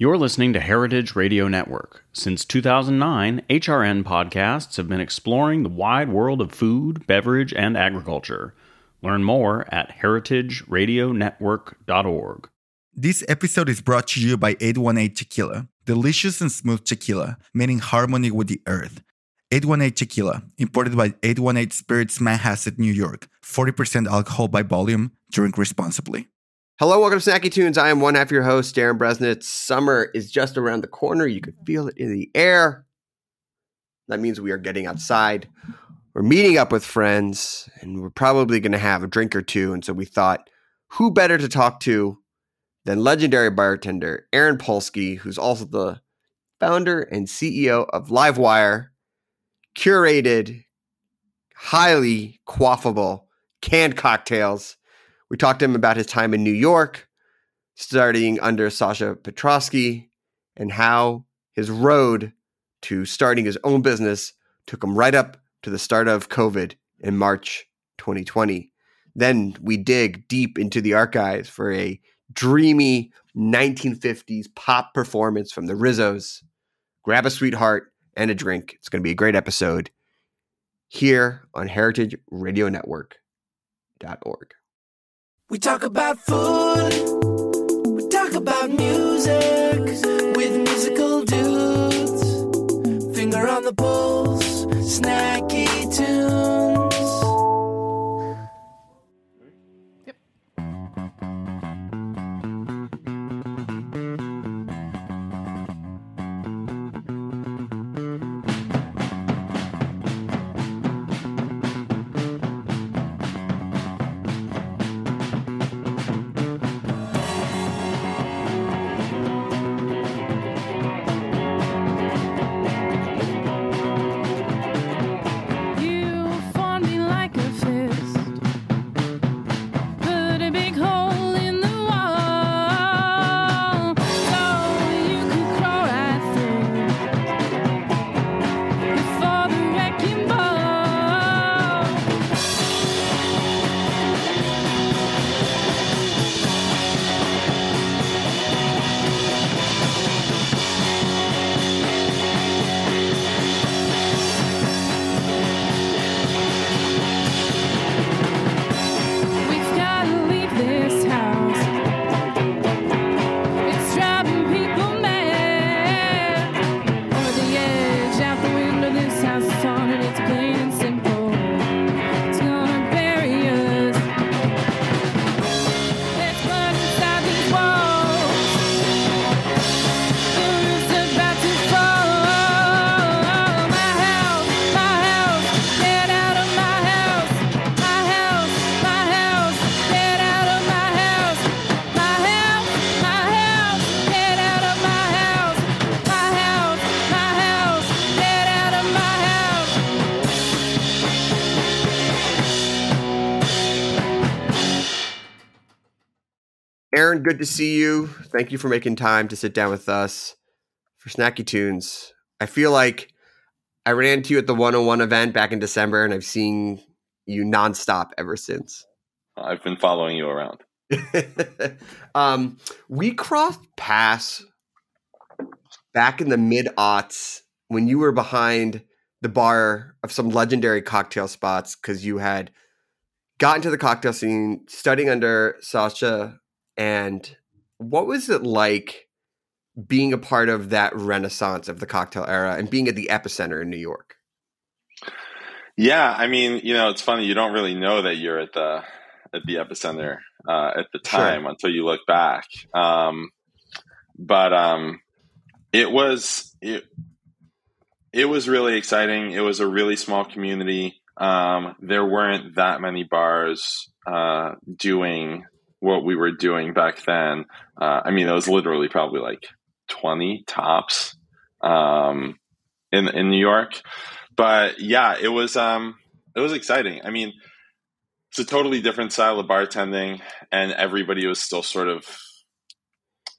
You're listening to Heritage Radio Network. Since 2009, HRN podcasts have been exploring the wide world of food, beverage, and agriculture. Learn more at heritageradionetwork.org. This episode is brought to you by 818 Tequila, delicious and smooth tequila in harmony with the earth. 818 Tequila, imported by 818 Spirits Manhasset, New York. 40% alcohol by volume. Drink responsibly. Hello, welcome to Snacky Tunes. I am one half your host, Darin Bresnitz. Summer is just around the corner. You can feel it in the air. That means we are getting outside. We're meeting up with friends, and we're probably going to have a drink or two. And so we thought, who better to talk to than legendary bartender Aaron Polsky, who's also the founder and CEO of Livewire, curated, highly quaffable canned cocktails we talked to him about his time in New York, starting under Sasha Petraske, and how his road to starting his own business took him right up to the start of COVID in March 2020. Then we dig deep into the archives for a dreamy 1950s pop performance from the Rizzos. Grab a sweetheart and a drink. It's going to be a great episode here on heritageradionetwork.org. We talk about food, we talk about music with musical dudes. Finger on the pulse, snacky tunes. Good to see you. Thank you for making time to sit down with us for Snacky Tunes. I feel like I ran into you at the 101 event back in December, and I've seen you nonstop ever since. I've been following you around. um, we crossed paths back in the mid aughts when you were behind the bar of some legendary cocktail spots because you had gotten to the cocktail scene studying under Sasha. And what was it like being a part of that renaissance of the cocktail era and being at the epicenter in New York? Yeah, I mean, you know, it's funny. You don't really know that you're at the at the epicenter uh, at the Sure. time until you look back. Um, but um, it was it it was really exciting. It was a really small community. Um, there weren't that many bars uh, doing what we were doing back then. Uh, I mean, it was literally probably like twenty tops um, in in New York. But yeah, it was um, it was exciting. I mean, it's a totally different style of bartending, and everybody was still sort of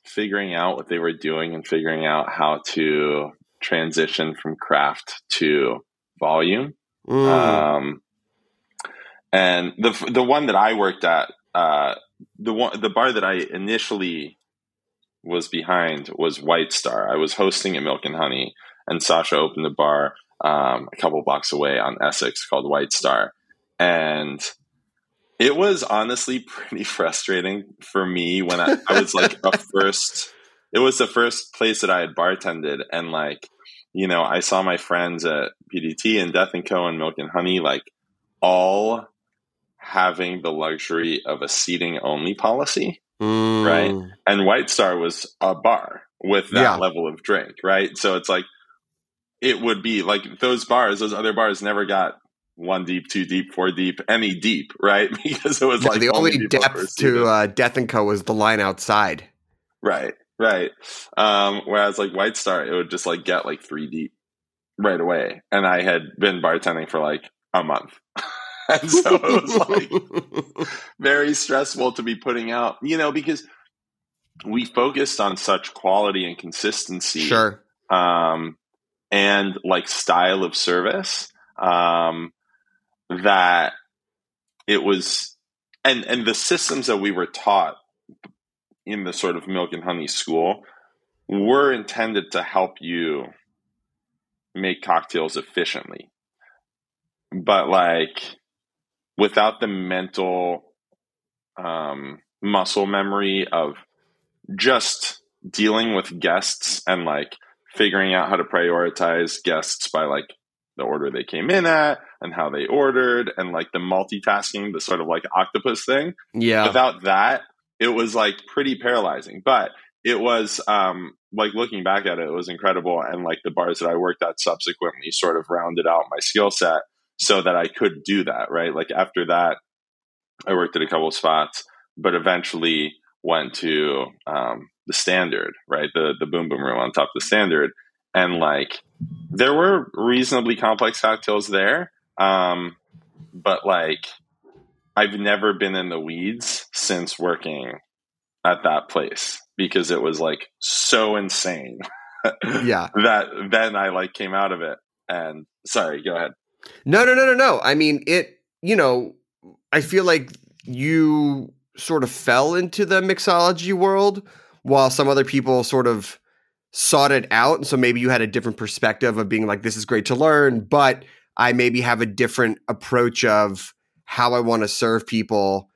figuring out what they were doing and figuring out how to transition from craft to volume. Mm. Um, and the the one that I worked at, uh, the one the bar that I initially was behind was White Star. I was hosting at Milk and Honey, and Sasha opened a bar um, a couple blocks away on Essex called White Star, and it was honestly pretty frustrating for me when I, I was like a first. It was the first place that I had bartended, and like you know, I saw my friends at PDT and Death and Co. and Milk and Honey like all having the luxury of a seating only policy Mm. Right. and White Star was a bar with that Yeah. level of drink, right? So it's like it would be like those bars, those other bars never got one deep, two deep, four deep, any deep, right? Because it was Yeah, like the only were depth to uh, Death and Co was the line outside. right, right. Um, whereas like White Star, it would just like get like three deep right away, and I had been bartending for like a month. And so it was like very stressful to be putting out, you know, because we focused on such quality and consistency. sure. um, and like style of service um, that it was and and the systems that we were taught in the sort of milk and honey school were intended to help you make cocktails efficiently but like without the mental um, muscle memory of just dealing with guests and like figuring out how to prioritize guests by like the order they came in at and how they ordered and like the multitasking, the sort of like octopus thing. Yeah. Without that, it was like pretty paralyzing. But it was um like looking back at it, it was incredible. And like the bars that I worked at subsequently sort of rounded out my skill set so that I could do that, right? Like after that, I worked at a couple of spots, but eventually went to um, the standard, right? The the boom boom room on top of the standard. And like there were reasonably complex cocktails there. Um, but like I've never been in the weeds since working at that place because it was like so insane yeah. that then I like came out of it and sorry, go ahead. No, no, no, no, no. I mean, it, you know, I feel like you sort of fell into the mixology world while some other people sort of sought it out. And so maybe you had a different perspective of being like, this is great to learn, but I maybe have a different approach of how I want to serve people.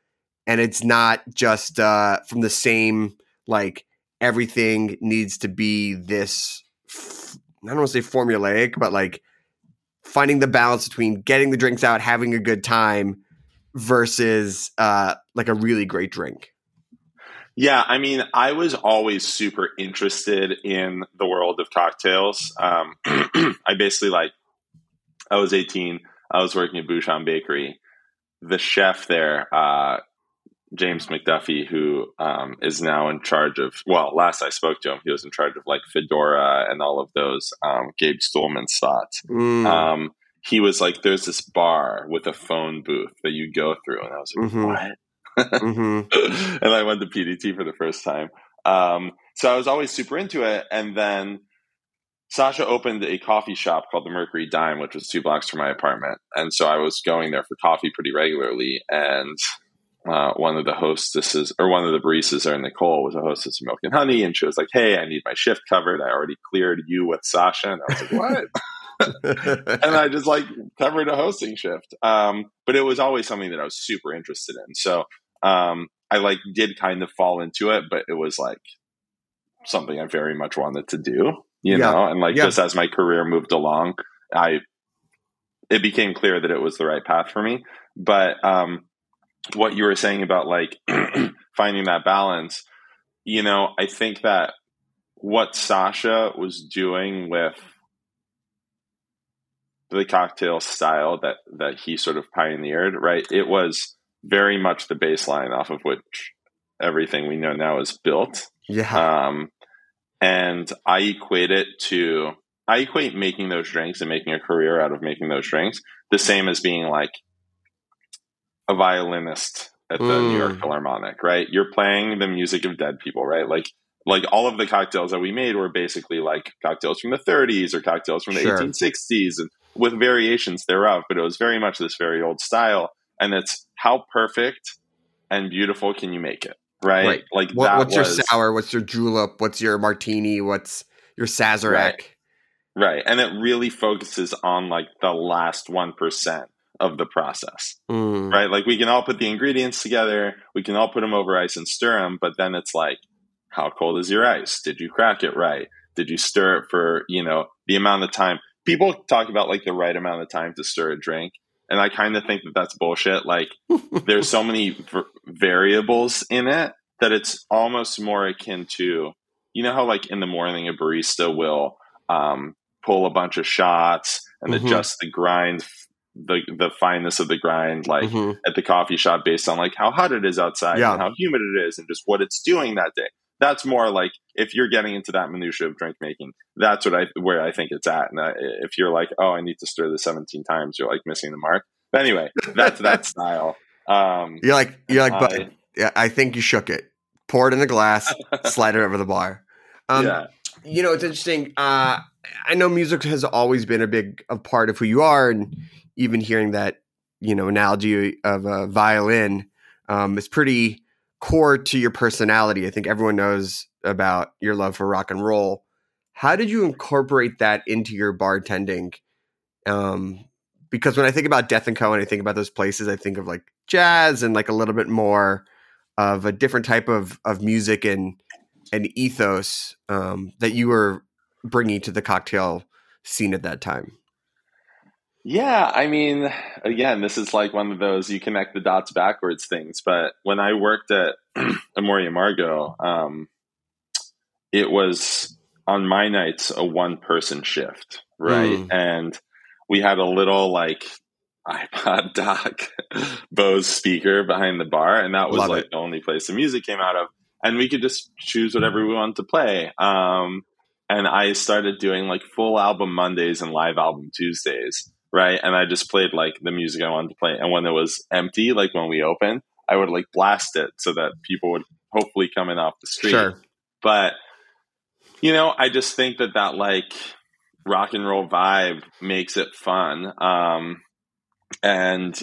And it's not just uh, from the same, like, everything needs to be this, I don't want to say formulaic, but like, finding the balance between getting the drinks out, having a good time versus uh like a really great drink. Yeah, I mean, I was always super interested in the world of cocktails. Um, I basically like, I was 18. I was working at Bouchon Bakery. The chef there, uh, James McDuffie, who um, is now in charge of, well, last I spoke to him, he was in charge of like Fedora and all of those um, Gabe Stulman spots. Mm. Um, he was like, there's this bar with a phone booth that you go through. And I was like, Mhm. what? Mhm. and I went to PDT for the first time. Um, so I was always super into it. And then Sasha opened a coffee shop called the Mercury Dime, which was two blocks from my apartment. And so I was going there for coffee pretty regularly. And uh, one of the hostesses, or one of the baristas there, Nicole, was a hostess of Milk and Honey. And she was like, Hey, I need my shift covered. I already cleared you with Sasha. And I was like, What? and I just like covered a hosting shift. Um, but it was always something that I was super interested in. So um, I like did kind of fall into it, but it was like something I very much wanted to do, you Yeah. know. And like Yeah. just as my career moved along, I it became clear that it was the right path for me. But um, what you were saying about like finding that balance, you know, I think that what Sasha was doing with the cocktail style that that he sort of pioneered, right? It was very much the baseline off of which everything we know now is built. yeah. Um, and I equate it to I equate making those drinks and making a career out of making those drinks the same as being like a violinist at the Mm. New York Philharmonic, right? You're playing the music of dead people, right? Like like all of the cocktails that we made were basically like cocktails from the 30s or cocktails from the Sure. 1860s and with variations thereof, but it was very much this very old style and it's how perfect and beautiful can you make it? right? Right. Like What, what's was your sour? What's your julep? What's your martini? What's your sazerac? Right. right, and it really focuses on like the last one percent of the process, Mm. right? Like we can all put the ingredients together, we can all put them over ice and stir them, but then it's like, how cold is your ice? Did you crack it right? Did you stir it for you know the amount of time? People talk about like the right amount of time to stir a drink, and I kind of think that that's bullshit. Like there's so many v- variables in it that it's almost more akin to you know how like in the morning a barista will um, pull a bunch of shots and Mhm. adjust the grind the the fineness of the grind like Mhm. at the coffee shop based on like how hot it is outside Yeah. and how humid it is and just what it's doing that day that's more like if you're getting into that minutia of drink making that's what i where i think it's at and I, if you're like oh i need to stir this 17 times you're like missing the mark but anyway that's that style um You're like you're like, I- but yeah, I think you shook it. Pour it in a glass, slide it over the bar. Um, yeah you know, it's interesting. Uh, I know music has always been a big a part of who you are, and even hearing that, you know, analogy of a violin um, is pretty core to your personality. I think everyone knows about your love for rock and roll. How did you incorporate that into your bartending? Um, because when I think about Death and Co. and I think about those places, I think of like jazz and like a little bit more of a different type of of music and and ethos um, that you were bringing to the cocktail scene at that time. Yeah, I mean, again, this is like one of those you connect the dots backwards things. But when I worked at Amor y Amargo, um, it was on my nights a one person shift, right? Mm. And we had a little like iPod dock Bose speaker behind the bar, and that was Love like it. the only place the music came out of. And we could just choose whatever we wanted to play. Um, and I started doing like full album Mondays and live album Tuesdays, right? And I just played like the music I wanted to play. And when it was empty, like when we opened, I would like blast it so that people would hopefully come in off the street. Sure. But you know, I just think that that like rock and roll vibe makes it fun. Um, and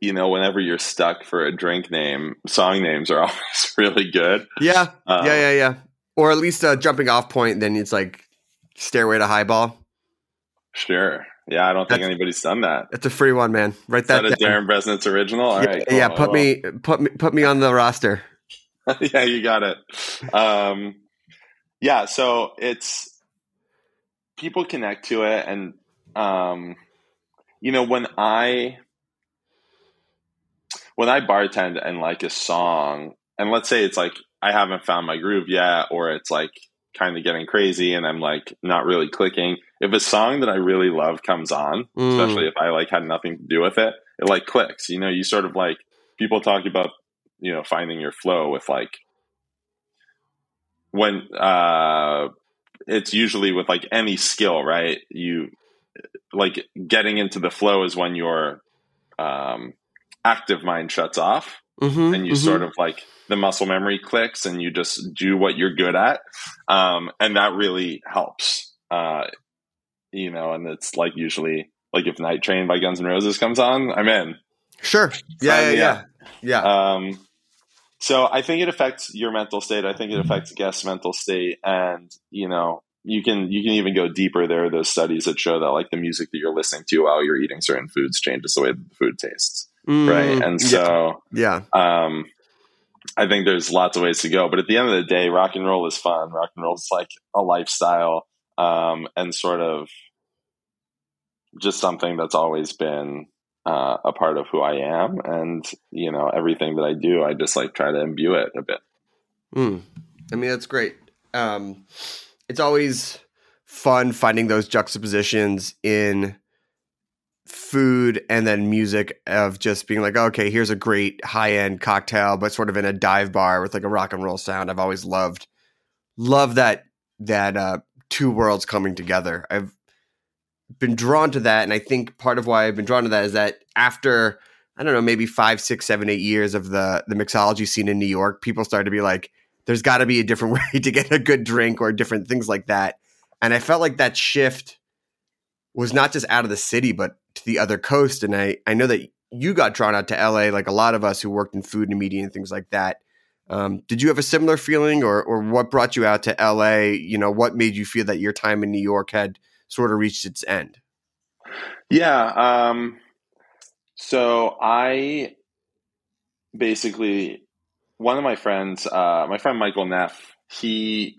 you know, whenever you're stuck for a drink name, song names are always really good. Yeah. Um, yeah. Yeah. Yeah. Or at least a jumping off point. Then it's like Stairway to Highball. Sure. Yeah, I don't think That's- anybody's done that. That's a free one, man. Write Is that, that a down. Darin Bresnitz original? All yeah, right. yeah, put I me, put me, put me on the roster. yeah, you got it. Um, yeah, so it's people connect to it, and um, you know when I when I bartend and like a song, and let's say it's like I haven't found my groove yet, or it's like kind of getting crazy, and I'm like not really clicking. If a song that I really love comes on, Mm. especially if I like had nothing to do with it, it like clicks. You know, you sort of like people talk about you know finding your flow with like when uh it's usually with like any skill right you like getting into the flow is when your um active mind shuts off Mhm, and you mhm. sort of like the muscle memory clicks and you just do what you're good at um and that really helps uh you know and it's like usually like if night train by guns N' roses comes on i'm in Sure. Yeah. Yeah. Yeah. Yeah. um, so I think it affects your mental state. I think it affects guests' mental state, and you know, you can you can even go deeper. There are those studies that show that like the music that you're listening to while you're eating certain foods changes the way the food tastes, right? Mm, And yeah, so, yeah. um, I think there's lots of ways to go. But at the end of the day, rock and roll is fun. Rock and roll is like a lifestyle, um, and sort of just something that's always been uh, a part of who I am, and you know everything that I do, I just like try to imbue it a bit. Mm. I mean, that's great. Um, it's always fun finding those juxtapositions in food and then music of just being like, okay, here's a great high end cocktail, but sort of in a dive bar with like a rock and roll sound. I've always loved, love that that uh, two worlds coming together. I've been drawn to that, and I think part of why I've been drawn to that is that after I don't know, maybe five, six, seven, eight years of the the mixology scene in New York, people started to be like, there's got to be a different way to get a good drink or different things like that. And I felt like that shift was not just out of the city, but to the other coast. And I, I know that you got drawn out to LA, like a lot of us who worked in food and media and things like that. Um, did you have a similar feeling, or or what brought you out to LA? You know, what made you feel that your time in New York had sort of reached its end? Yeah. Um, so I basically, one of my friends, uh, my friend Michael Neff, he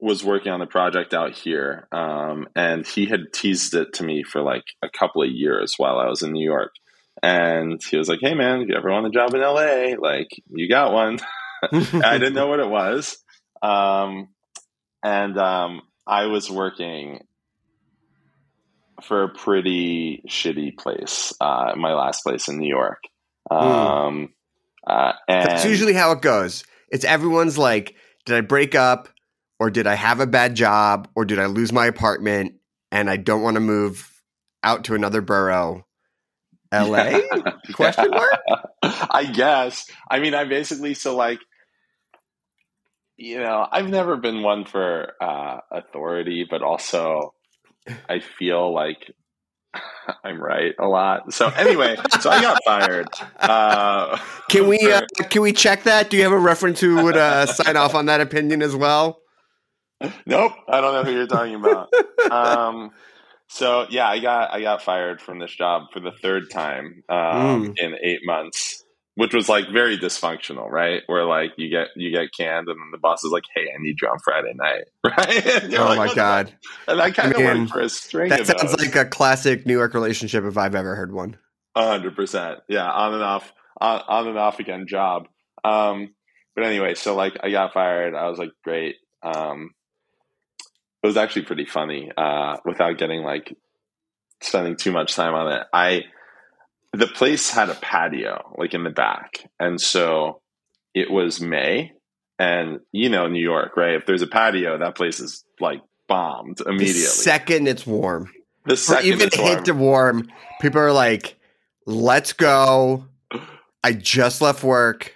was working on the project out here, um, and he had teased it to me for like a couple of years while I was in New York. And he was like, "Hey, man, if you ever want a job in LA, like you got one." I didn't know what it was, um, and um, I was working for a pretty shitty place, uh, my last place in New York. Um, uh, and That's usually how it goes. It's everyone's like, did I break up, or did I have a bad job, or did I lose my apartment, and I don't want to move out to another borough. L.A. Question mark? I guess. I mean, I basically so like, you know, I've never been one for uh, authority, but also I feel like I'm right a lot. So anyway, so I got fired. Uh, Can we uh, can we check that? Do you have a reference who would uh, sign off on that opinion as well? Nope, I don't know who you're talking about. um, so yeah, I got I got fired from this job for the third time um, in eight months, which was like very dysfunctional, right? Where like you get you get canned, and then the boss is like, "Hey, I need you on Friday night," right? Oh like, my god, fuck?" And I kind of I mean, for a string that sounds those. like a classic New York relationship if I've ever heard one. hundred percent. Yeah, on and off, on, on and off again job. Um, but anyway, so like I got fired. I was like, great. Um, it was actually pretty funny. Uh, without getting like spending too much time on it, I the place had a patio like in the back, and so it was May, and you know New York, right? If there's a patio, that place is like bombed immediately. The second it's warm, The or even it's hit warm. to warm, people are like, "Let's go." I just left work.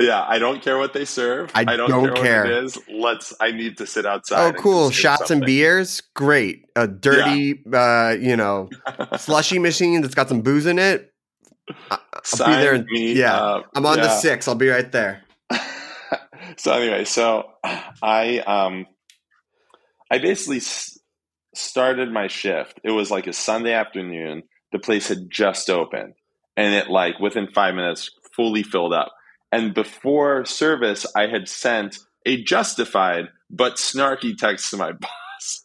Yeah, I don't care what they serve. I don't, don't care, care. what it is. Let's. I need to sit outside. Oh, cool! consume Shots and beers, great. A dirty, uh, you know, slushy machine that's got some booze in it. I'll Sign be there in- yeah. up. I'm on the six. I'll be right there. so anyway, so I um, I basically s- started my shift. It was like a Sunday afternoon. The place had just opened, and it like within five minutes fully filled up. And before service, I had sent a justified but snarky text to my boss.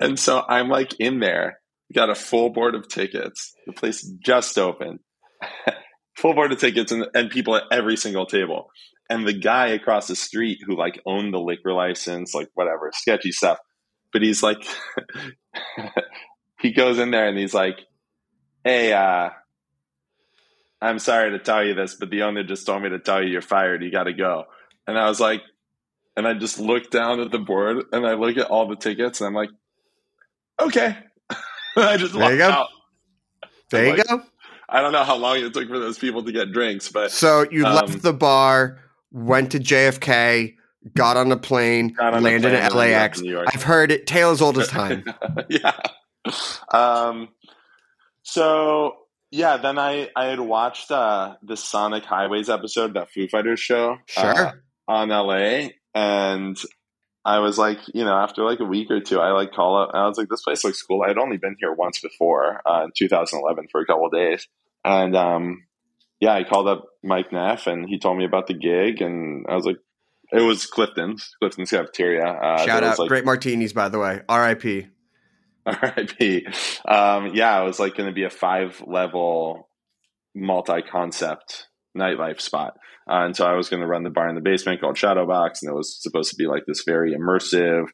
And so I'm like in there, got a full board of tickets. The place just opened, full board of tickets, and, and people at every single table. And the guy across the street who like owned the liquor license, like whatever, sketchy stuff. But he's like, he goes in there and he's like, hey, uh, I'm sorry to tell you this, but the owner just told me to tell you you're fired. You got to go. And I was like, and I just looked down at the board and I look at all the tickets and I'm like, okay. I just There walked you go. out. There you Like- go. I don't know how long it took for those people to get drinks, but So you Um, left the bar, went to JFK, got on a plane, on the landed plane in and ended up LAX. in New York. I've heard it. Tale as old as time. yeah. Um, so yeah, then I I had watched uh, the Sonic Highways episode, that Foo Fighters show, uh, Sure. on LA, and I was like, you know, after like a week or two, I like call up, and I was like, this place looks cool. I had only been here once before uh, in 2011 for a couple of days, and um, yeah, I called up Mike Neff, and he told me about the gig, and I was like. It was Clifton's, Clifton's cafeteria. Uh, Shout was, out. like, Great martinis, by the way. R.I.P. RIP. Um, yeah, it was like going to be a five level multi concept nightlife spot. Uh, and so I was going to run the bar in the basement called Shadowbox, and it was supposed to be like this very immersive,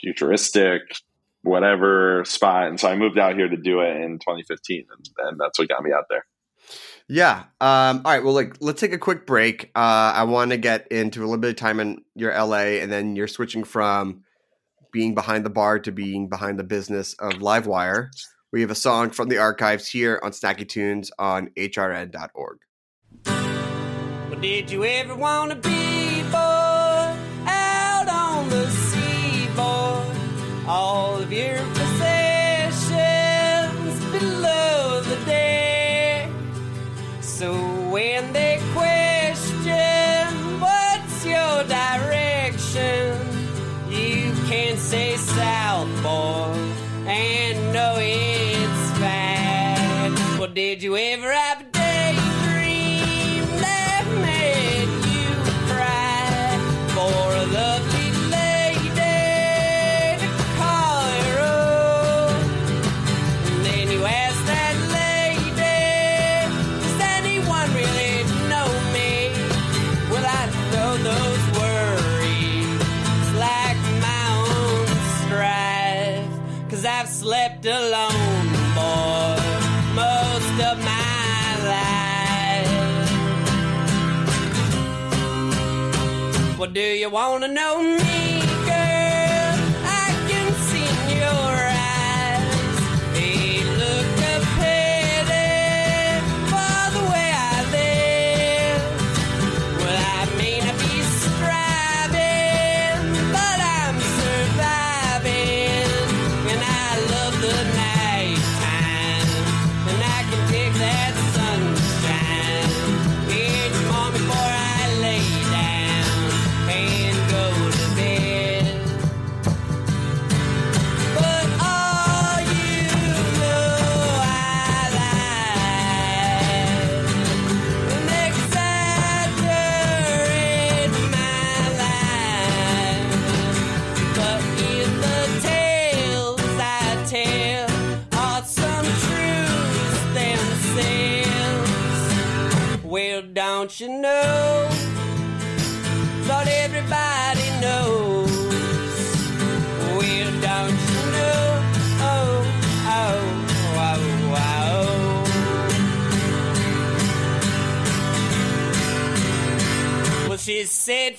futuristic, whatever spot. And so I moved out here to do it in 2015, and, and that's what got me out there. Yeah. Um, all right. Well, like, let's take a quick break. Uh, I want to get into a little bit of time in your LA, and then you're switching from being behind the bar to being behind the business of Livewire. We have a song from the archives here on Snacky Tunes on hrn.org. Well, did you ever want to be, boy, out on the seaboard? All of your did you ever have Well, do you wanna know said,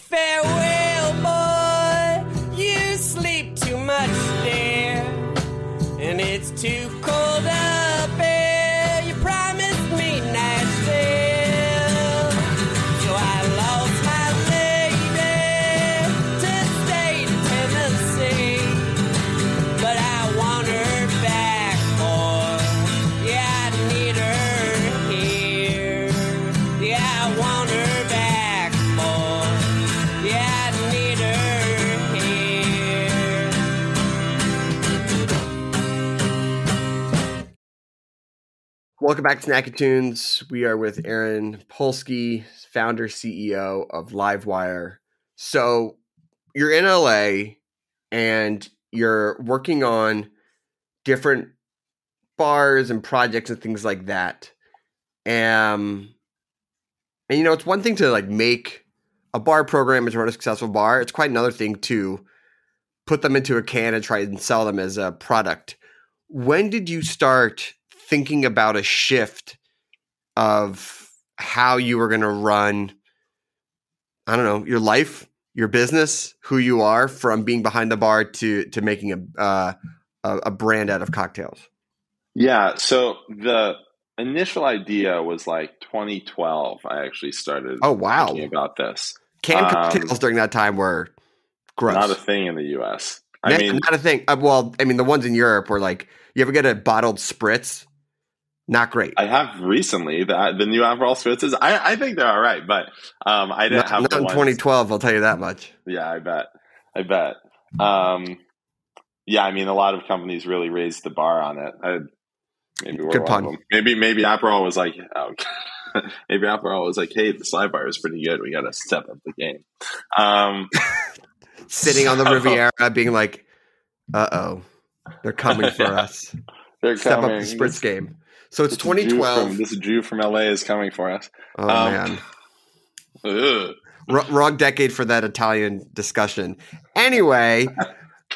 Welcome back to Snacky Tunes. We are with Aaron Polsky, founder CEO of Livewire. So you're in LA and you're working on different bars and projects and things like that. Um, and you know, it's one thing to like make a bar program and run a successful bar. It's quite another thing to put them into a can and try and sell them as a product. When did you start thinking about a shift of how you were going to run i don't know your life your business who you are from being behind the bar to to making a uh, a, brand out of cocktails Yeah. So the initial idea was like 2012. I actually started oh wow thinking about this. canned Um, cocktails during that time were gross Not a thing in the U.S. I not, mean, not a thing uh, well i mean the ones in europe were like you ever get a bottled spritz not great I have recently that the new Aperol spritzes. I, I think they're all right, but um, I didn't not, have not in ones- 2012 i'll tell you that much Yeah, I bet. I bet. Um, yeah, I mean, a lot of companies really raised the bar on it. I, maybe we're Good one pun. of them. Maybe maybe Aperol was like, oh, maybe Aperol was like, hey, the slide bar is pretty good. We got to step up the game. Um, sitting on the So- riviera being like uh-oh they're coming for Yeah. us they're step coming. up the spritz game so it's This Jew 2012 From, this Jew from LA is coming for us. oh um, man Ugh. R- wrong decade for that Italian discussion. Anyway,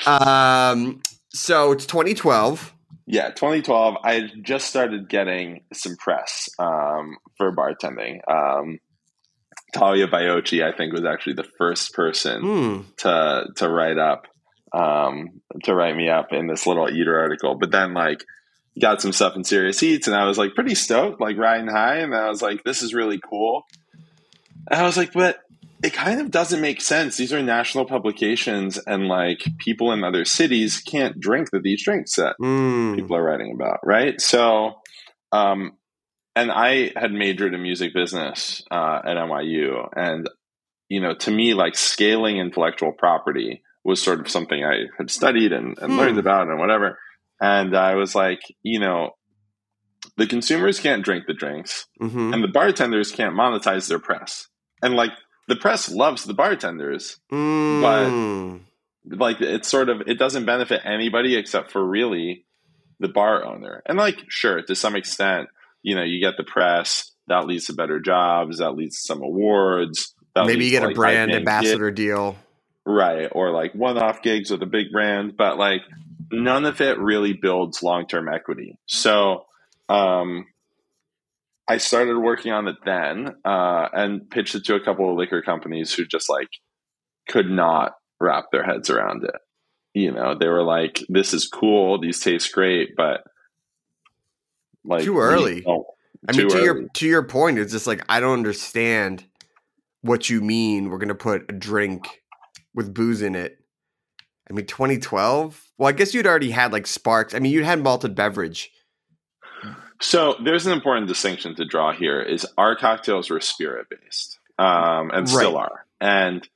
um, so it's 2012. Yeah, 2012. I just started getting some press um, for bartending. Um, Talia Baiocchi, I think, was actually the first person Hmm. to to write up um, to write me up in this little eater article. But then like got some stuff in serious eats, and I was like pretty stoked, like riding high, and I was like, this is really cool. And I was like, but it kind of doesn't make sense. These are national publications, and like people in other cities can't drink the these drinks that Hmm. people are writing about, right? So, um, and I had majored in music business uh, at NYU, and you know, to me, like scaling intellectual property was sort of something I had studied and, and Hmm. learned about and whatever. And I was like, you know, the consumers can't drink the drinks Mm-hmm. and the bartenders can't monetize their press. And like the press loves the bartenders. Mm. Like it's sort of it doesn't benefit anybody except for really the bar owner. And like sure, to some extent, you know, you get the press, that leads to better jobs, that leads to some awards. That Maybe you get to, a brand ambassador deal. Right. Or like one off gigs with a big brand, but like none of it really builds long term equity. So um I started working on it then, uh, and pitched it to a couple of liquor companies who just like could not wrap their heads around it. You know, they were like, This is cool, these taste great, but like Too early. I mean, to your to your point, it's just like I don't understand what you mean. We're gonna put a drink with booze in it. I mean, 2012. Well, I guess you'd already had like Sparks. I mean, you had malted beverage. So there's an important distinction to draw here is our cocktails were spirit based. Um, and still are. And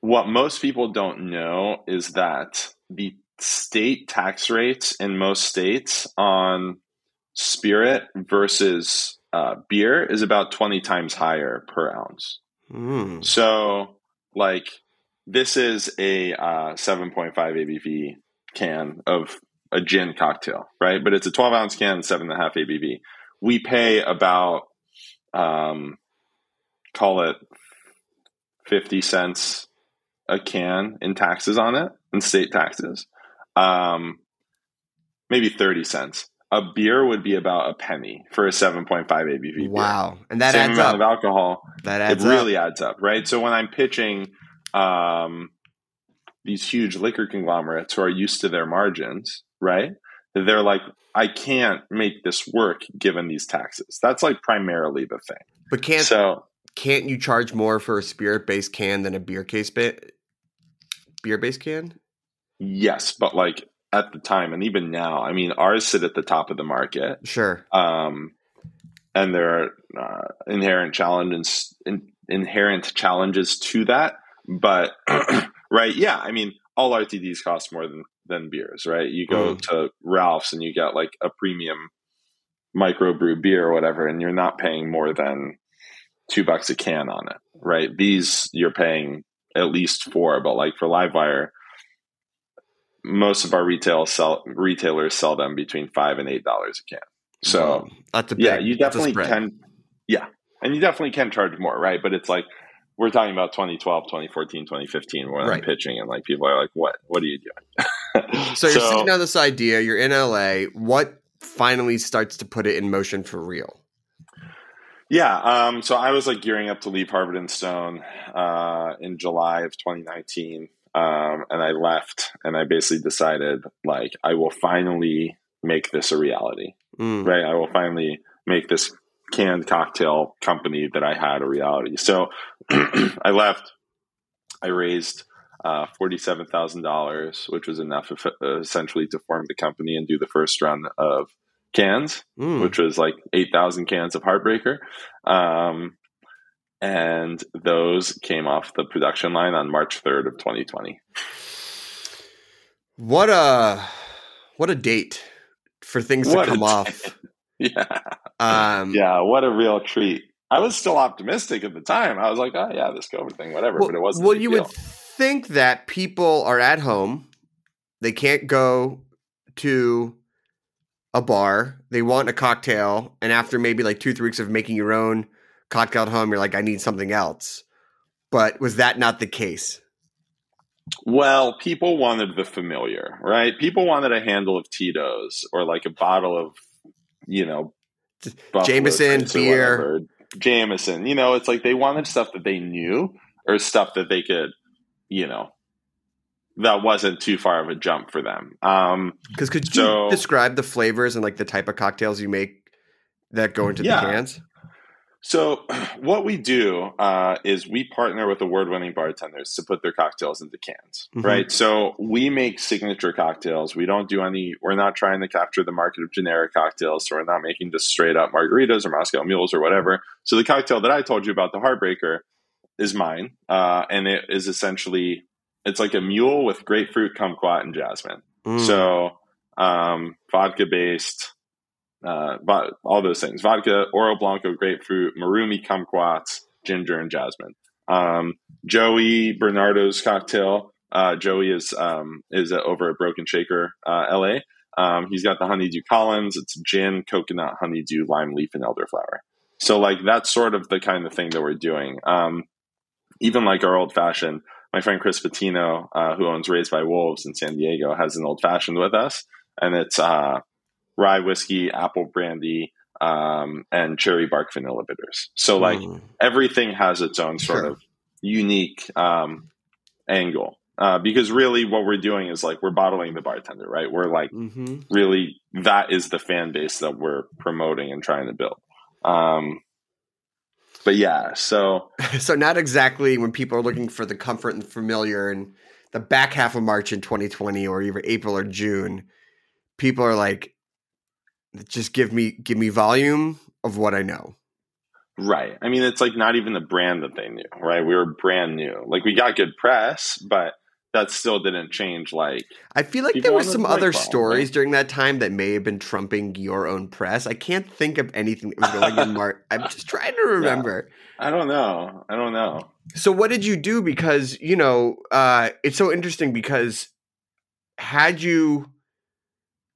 what most people don't know is that the state tax rates in most states on spirit versus uh, beer is about 20 times higher per ounce. Mm. So, like, this is a uh, 7.5 ABV can of a gin cocktail, right? But it's a 12 ounce can, seven and a half ABV. We pay about, um, call it 50 cents a can in taxes on it, in state taxes. Um, maybe 30 cents. A beer would be about a penny for a 7.5 ABV beer. Wow, and that Same adds amount up. of alcohol that adds it really up. adds up, right? So when I'm pitching um, these huge liquor conglomerates who are used to their margins, right? They're like, I can't make this work given these taxes. That's like primarily the thing. But can't so can't you charge more for a spirit based can than a beer case ba- beer based can? yes, but like at the time and even now, I mean, ours sit at the top of the market. Sure. um, and there are uh, inherent challenges in, inherent challenges to that. But right, yeah, I mean, all RTDs cost more than than beers, right? You go mm. to Ralph's and you get like a premium microbrew beer or whatever, and you're not paying more than two bucks a can on it, right? These you're paying at least four, but like for Livewire, most of our retail sell retailers sell them between five and eight dollars a can. So that's a yeah, big- you definitely can. Yeah, and you definitely can charge more, right? But it's like we're talking about 2012, 2014, 2015 when I'm pitching, and like people are like, "What? What are you doing?" So you're sitting on this idea. You're in LA. What finally starts to put it in motion for real? Yeah, um, so I was like gearing up to leave Harvard and Stone uh, in July of 2019, um, and I left, and I basically decided like I will finally make this a reality. Mm. right? I will finally make this canned cocktail company that I had a reality. So I left. I raised uh, forty-seven thousand dollars, which was enough, eff- essentially, to form the company and do the first run of cans, Mm. which was like eight thousand cans of Heartbreaker. Um, and those came off the production line on March third of twenty twenty. What a what a date for things What to come off. Yeah. Um, yeah, what a real treat. I was still optimistic at the time. I was like, oh yeah, this COVID thing, whatever. Well, but it wasn't. well you deal. would think that people are at home. They can't go to a bar. They want a cocktail, and after maybe like two, three weeks of making your own cocktail at home, you're like, I need something else. But was that not the case? Well, people wanted the familiar, right? People wanted a handle of Tito's or like a bottle of, you know, Buffalo Jameson, beer. Jameson. You know, it's like they wanted stuff that they knew or stuff that they could, you know, that wasn't too far of a jump for them. Um, Because could you describe the flavors and like the type of cocktails you make that go into Yeah. the cans? So, what we do uh, is we partner with award-winning bartenders to put their cocktails into cans, Mhm. right? So we make signature cocktails. We don't do any. We're not trying to capture the market of generic cocktails. So we're not making just straight-up margaritas or Moscow mules or whatever. So the cocktail that I told you about, the Heartbreaker, is mine, uh, and it is essentially it's like a mule with grapefruit, kumquat, and jasmine. Mm. So um, vodka based, uh, vo- all those things: vodka, Oro Blanco, grapefruit, marumi, kumquats, ginger, and jasmine. Um, Joey Bernardo's cocktail. Uh, Joey is um, is uh, over at Broken Shaker, uh, L.A. Um, he's got the honeydew Collins. It's gin, coconut, honeydew, lime leaf, and elderflower. So like that's sort of the kind of thing that we're doing. Um, even like our old fashioned. My friend Chris Patino, uh, who owns Raised by Wolves in San Diego, has an old fashioned with us, and it's uh, rye whiskey, apple brandy, um, and cherry bark vanilla bitters. So like Mm. everything has its own sort Sure. of unique um, angle. Uh, because really, what we're doing is like we're bottling the bartender, right? We're like Mhm. really that is the fan base that we're promoting and trying to build. Um, but yeah, so So not exactly when people are looking for the comfort and familiar and the back half of March in 2020 or even April or June, people are like, just give me give me volume of what I know. right. I mean, it's like not even the brand that they knew, right? We were brand new. Like we got good press, but that still didn't change. Like I feel like there were some other ball, stories right? during that time that may have been trumping your own press. I can't think of anything that was going in March. I'm just trying to remember. I don't know. I don't know. So what did you do? Because you know, uh, it's so interesting because had you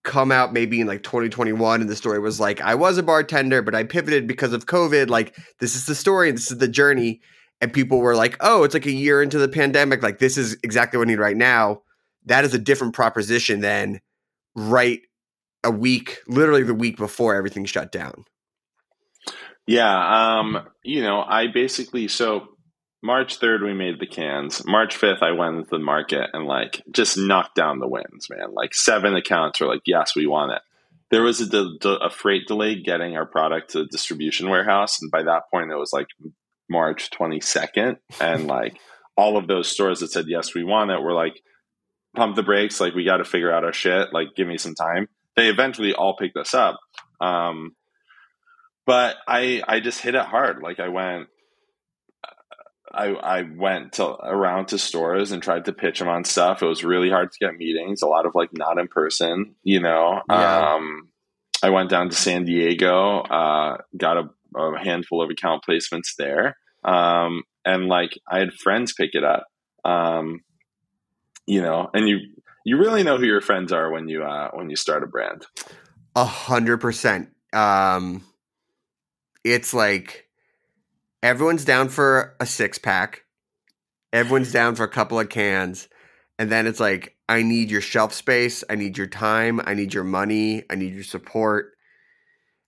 come out maybe in like 2021 and the story was like I was a bartender, but I pivoted because of COVID. Like this is the story, this is the journey, and people were like, oh, it's like a year into the pandemic. Like this is exactly what I need right now. That is a different proposition than right a week, literally the week before everything shut down. Yeah, um, you know, I basically so March 3rd we made the cans. March 5th I went into the market and like just knocked down the wins, man. Like seven accounts were like, "Yes, we want it." There was a, de- de- a freight delay getting our product to the distribution warehouse and by that point it was like March 22nd and like all of those stores that said, "Yes, we want it." were like pump the brakes, like we got to figure out our shit, like give me some time. They eventually all picked us up. Um but I I just hit it hard. Like I went I I went to around to stores and tried to pitch them on stuff. It was really hard to get meetings. A lot of like not in person, you know. Yeah. Um, I went down to San Diego, uh, got a, a handful of account placements there, um, and like I had friends pick it up. Um, you know, and you you really know who your friends are when you uh, when you start a brand. A hundred percent. Um, it's like everyone's down for a six pack, everyone's down for a couple of cans, and then it's like, I need your shelf space, I need your time, I need your money, I need your support.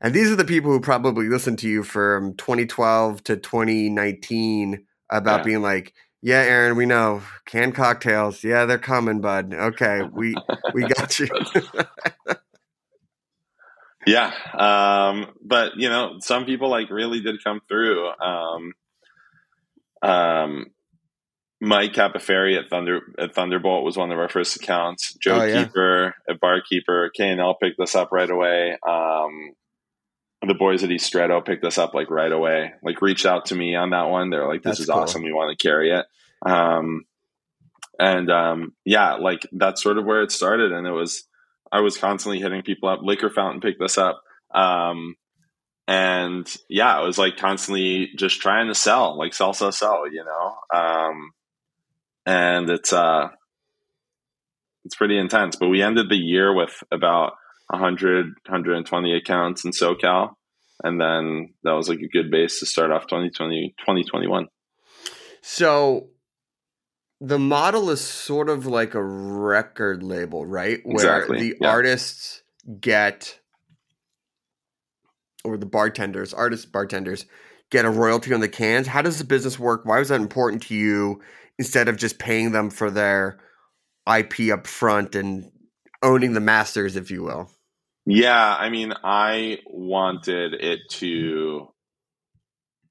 And these are the people who probably listened to you from 2012 to 2019 about Yeah. being like, yeah, Aaron, we know canned cocktails. Yeah, they're coming, bud. Okay, we we got you. Yeah, um, but you know, some people like really did come through. Um, um, Mike Capoferri at Thunder at Thunderbolt was one of our first accounts. Joe Oh, yeah. Keeper at Barkeeper, K and L picked us up right away. Um, the boys at Estretto picked us up like right away. Like reached out to me on that one. They're like, "This That's is cool. awesome. We want to carry it." Um, and um, yeah, like that's sort of where it started. And it was I was constantly hitting people up. Liquor Fountain picked this up. Um, and yeah, I was like constantly just trying to sell, like sell, sell, sell, you know? Um, and it's, uh, it's pretty intense, but we ended the year with about 100, 120 accounts in SoCal. And then that was like a good base to start off 2020, 2021. So the model is sort of like a record label, right? Where Exactly, the yeah. artists get or the bartenders, artists bartenders get a royalty on the cans. How does the business work? Why was that important to you instead of just paying them for their IP up front and owning the masters, if you will? Yeah, I mean, I wanted it to,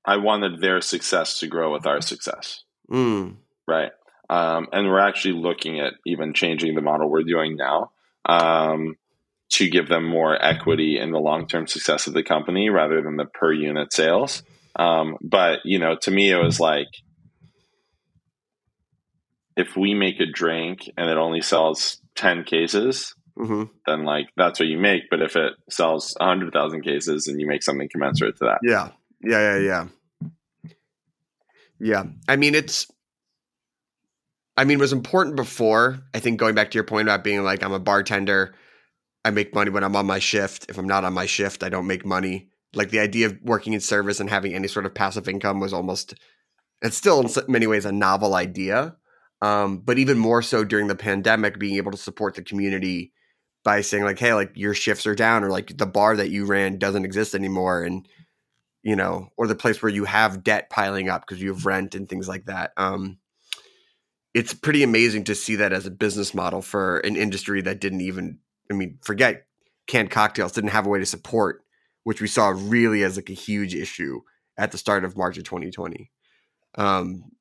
I wanted their success to grow with our success, Mm. right? Um, and we're actually looking at even changing the model we're doing now um, to give them more equity in the long term success of the company rather than the per unit sales. Um, but, you know, to me, it was like, if we make a drink and it only sells 10 cases, hmm then like that's what you make. But if it sells 100,000 cases and you make something commensurate to that. Yeah. Yeah. Yeah. Yeah. Yeah. I mean, it's, I mean, was important before. I think going back to your point about being like, I'm a bartender. I make money when I'm on my shift. If I'm not on my shift, I don't make money. Like the idea of working in service and having any sort of passive income was almost, it's still in many ways a novel idea. Um, but even more so during the pandemic, being able to support the community by saying like, hey, like your shifts are down or like the bar that you ran doesn't exist anymore. And, you know, or the place where you have debt piling up because you have rent and things like that. Um, it's pretty amazing to see that as a business model for an industry that didn't even, I mean, forget canned cocktails, didn't have a way to support, which we saw really as like a huge issue at the start of March of 2020. Um,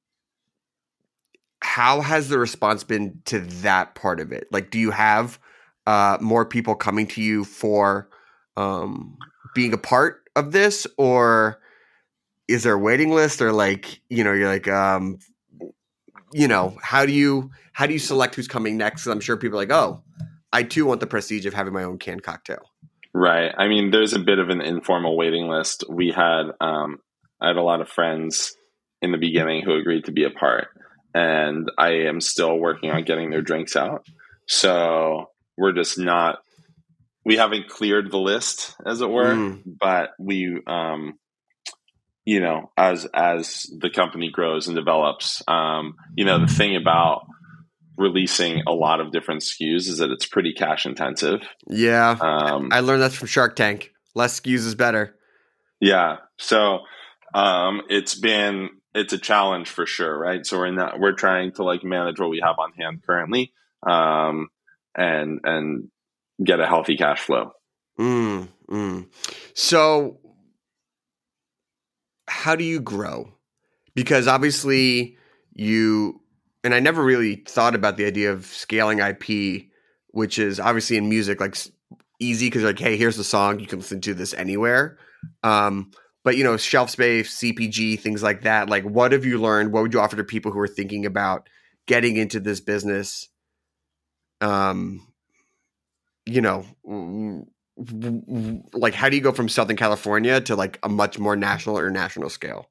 how has the response been to that part of it? Like, do you have uh, more people coming to you for um, being a part of this, or is there a waiting list, or like, you know, you're like, um, you know, how do you how do you select who's coming next? I'm sure people are like, oh, I too want the prestige of having my own canned cocktail. Right. I mean, there's a bit of an informal waiting list. We had, um, I had a lot of friends in the beginning who agreed to be a part, and I am still working on getting their drinks out. So we're just not, we haven't cleared the list, as it were, Mm. but we, um, you know, as as the company grows and develops, um, you know, the thing about releasing a lot of different SKUs is that it's pretty cash intensive. Yeah, Um, I learned that from Shark Tank. Less SKUs is better. Yeah. So um it's been it's a challenge for sure, right? So we're not we're trying to like manage what we have on hand currently um and and get a healthy cash flow. Mm, mm. So, how do you grow? Because obviously, you and I never really thought about the idea of scaling IP, which is obviously in music like easy because like, hey, here's the song, you can listen to this anywhere. Um, but you know, shelf space, CPG, things like that. Like, what have you learned? What would you offer to people who are thinking about getting into this business? Um, you know, like how do you go from Southern California to like a much more national or national scale?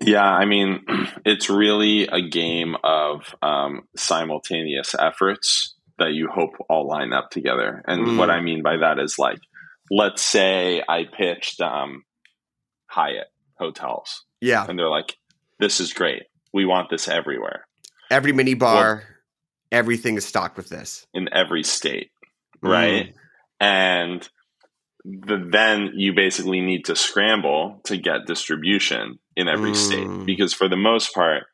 Yeah, I mean, it's really a game of um, simultaneous efforts that you hope all line up together. And Mm. what I mean by that is like, let's say I pitched um, Hyatt hotels, Yeah, and they're like, "This is great. We want this everywhere every mini bar, everything is stocked with this. in every state, right?" And the, then you basically need to scramble to get distribution in every Mm. state because for the most part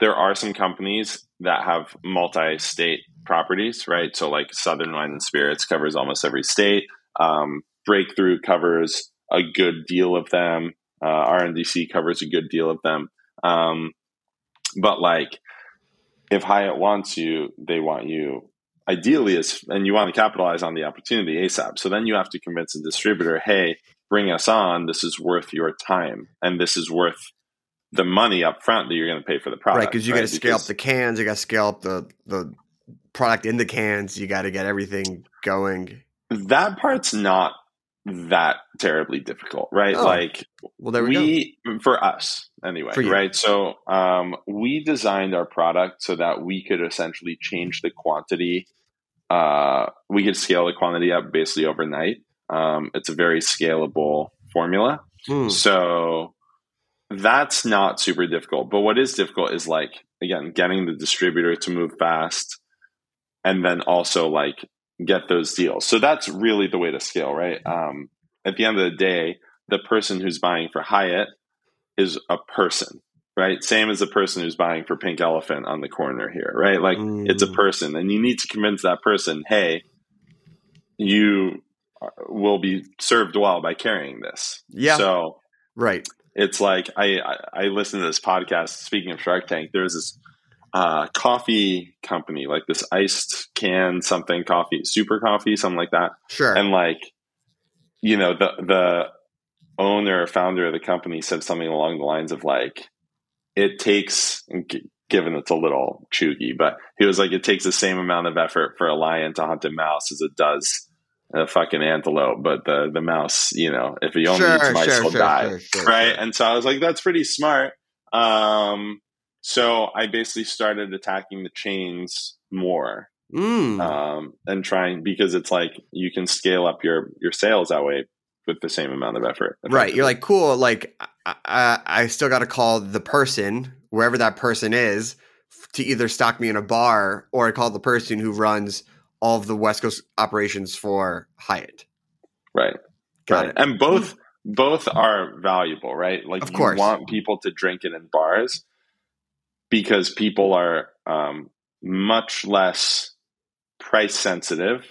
there are some companies that have multi-state properties right? So like southern wine and spirits covers almost every state. Um, Breakthru covers a good deal of them. Uh, rndc covers a good deal of them. Um, but like if hyatt wants you they want you ideally is and you want to capitalize on the opportunity asap so then you have to convince a distributor hey bring us on this is worth your time and this is worth the money up front that you're going to pay for the product right? Because you got to scale up the cans, you got to scale up the the product in the cans. You got to get everything going. that part's not that terribly difficult right? Oh, like Well, there we, go. we for us anyway For right? So um, we designed our product so that we could essentially change the quantity uh, we could scale the quantity up basically overnight. Um, it's a very scalable formula. Hmm. so that's not super difficult. But what is difficult is like again getting the distributor to move fast and then also like get those deals so that's really the way to scale right um, at the end of the day the person who's buying for hyatt is a person right same as the person who's buying for pink elephant on the corner here right like it's a Mm. person and you need to convince that person hey you will be served well by carrying this Yeah. so Right. it's like I, I I listen to this podcast. Speaking of Shark Tank, there's this uh, coffee company, like this iced can something coffee, super coffee, something like that, Sure. and like you know the the owner founder of the company said something along the lines of like it takes given it's a little chuggy. But he was like, it takes the same amount of effort for a lion to hunt a mouse as it does a fucking antelope. But the the mouse, you know, if he only Sure, eats mice, sure, he'll sure, die, right? And so I was like, that's pretty smart. Um, so I basically started attacking the chains more Mm. um, and trying because it's like you can scale up your your sales that way with the same amount of effort. Right. You're like, cool. Like, I, I, I still got to call the person, wherever that person is, to either stock me in a bar or I call the person who runs all of the West Coast operations for Hyatt. right, Got right, it. and both both are valuable, right? Like Of you course. want people to drink it in bars because people are um, much less price sensitive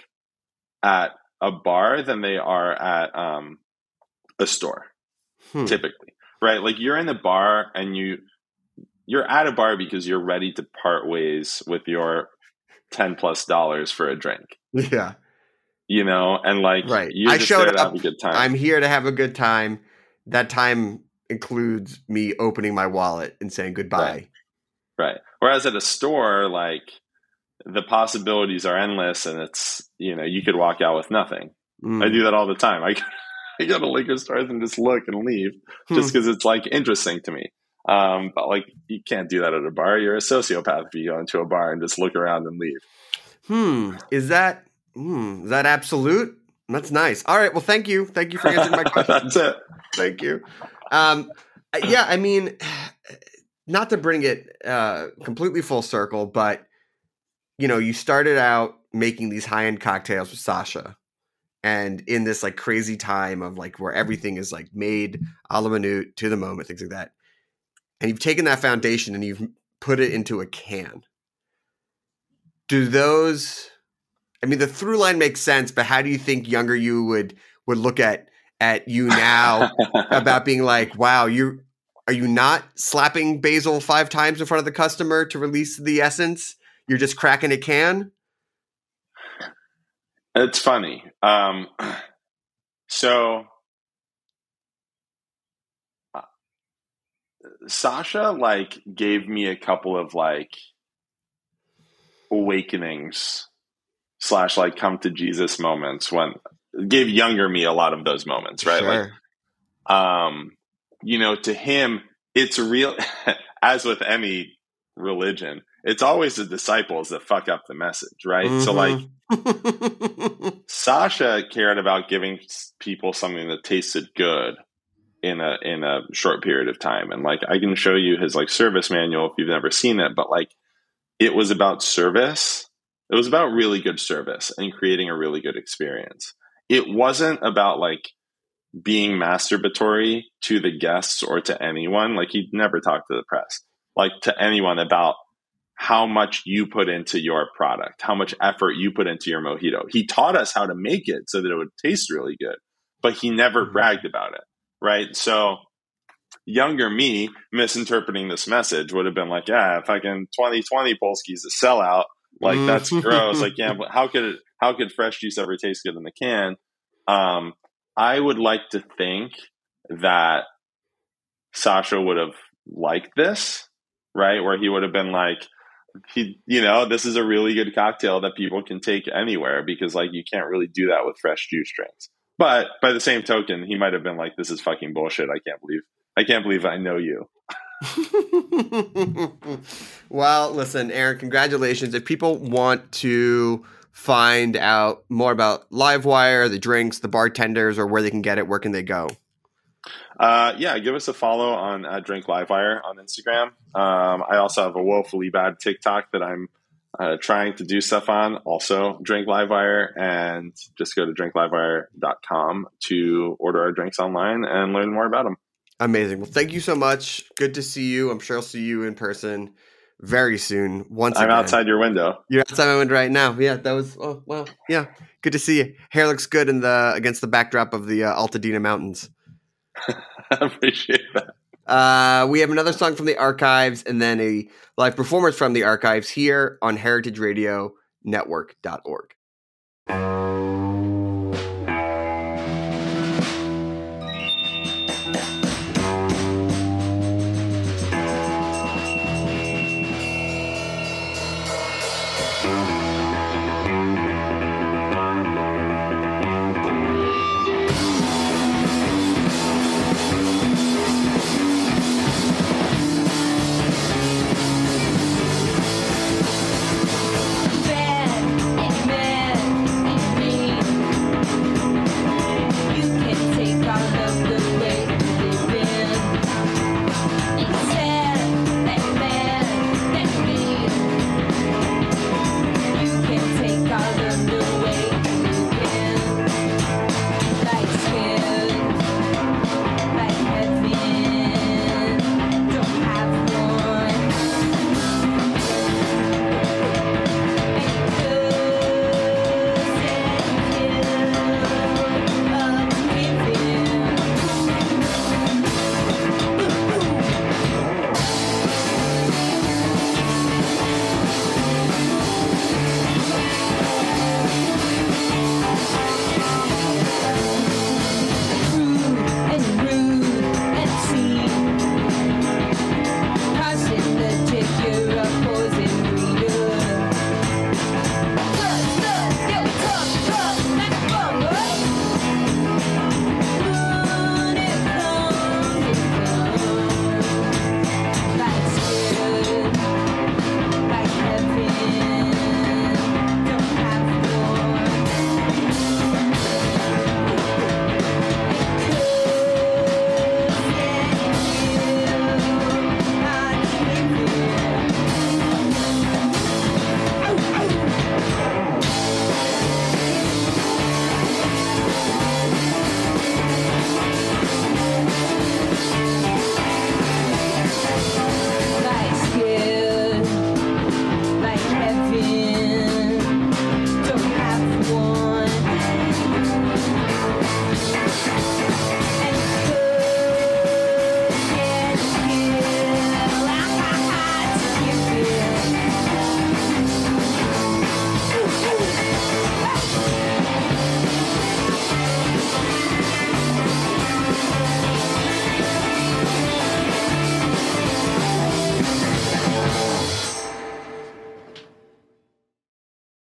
at a bar than they are at um, a store. Hmm. typically right like you're in the bar and you you're at a bar because you're ready to part ways with your 10 plus dollars for a drink Yeah. you know and like Right. you're I showed up. have a good time I'm here to have a good time. That time includes me opening my wallet and saying goodbye. right whereas at a store like the possibilities are endless and it's you know you could walk out with nothing Mm. i do that all the time i, I go to liquor stores and just look and leave Hmm. just because it's like interesting to me um, but like you can't do that at a bar you're a sociopath if you go into a bar and just look around and leave Hmm. Is that hmm, is that absolute? That's nice. All right. Well, thank you. Thank you for answering my question. That's it. thank you. Um, yeah. I mean, not to bring it uh, completely full circle, but you know, you started out making these high end cocktails with Sasha, and in this like crazy time of like where everything is like made a la minute to the moment, things like that. And you've taken that foundation and you've put it into a can. Do those? I mean, the through line makes sense, but how do you think younger you would would look at at you now about being like, wow, you are you not slapping basil five times in front of the customer to release the essence? You're just cracking a can. It's funny. Um, so uh, Sasha like gave me a couple of like awakenings slash like come to Jesus moments when gave younger me a lot of those moments, right? Like Sure. um, you know, to him, it's real. As with any religion, it's always the disciples that fuck up the message, right? So, mm-hmm. like. Sasha cared about giving people something that tasted good in a in a short period of time, and like, I can show you his like service manual if you've never seen it, but like, it was about service. It was about really good service and creating a really good experience. It wasn't about like being masturbatory to the guests or to anyone. Like he'd never talk to the press, like to anyone about how much you put into your product, how much effort you put into your mojito. He taught us how to make it so that it would taste really good, but he never bragged about it. Right. So younger me misinterpreting this message would have been like, yeah, fucking 2020 Polsky's a sellout. Like that's Mhm. gross. Like, yeah, but how could it, how could fresh juice ever taste good in the can? Um, I would like to think that Sasha would have liked this, right? Where he would have been like, he, you know, this is a really good cocktail that people can take anywhere because like you can't really do that with fresh juice drinks. But by the same token, he might have been like, this is fucking bullshit. I can't believe, I can't believe I know you. well, listen, Aaron, congratulations. If people want to find out more about Livewire, the drinks, the bartenders, or where they can get it, where can they go? Uh, yeah, give us a follow on uh, Drink Livewire on Instagram. Um, I also have a woefully bad TikTok that I'm uh, trying to do stuff on. Also, Drink Livewire, and just go to drinklivewire.com to order our drinks online and learn more about them. Amazing. Well, thank you so much. Good to see you. I'm sure I'll see you in person very soon. Once I'm again. outside your window. You're outside my window right now. Yeah, that was. Oh, well, yeah. Good to see you. Hair looks good in the against the backdrop of the uh, Altadena Mountains. I appreciate that. Uh, we have another song from the archives and then a live performance from the archives here on heritageradionetwork.org.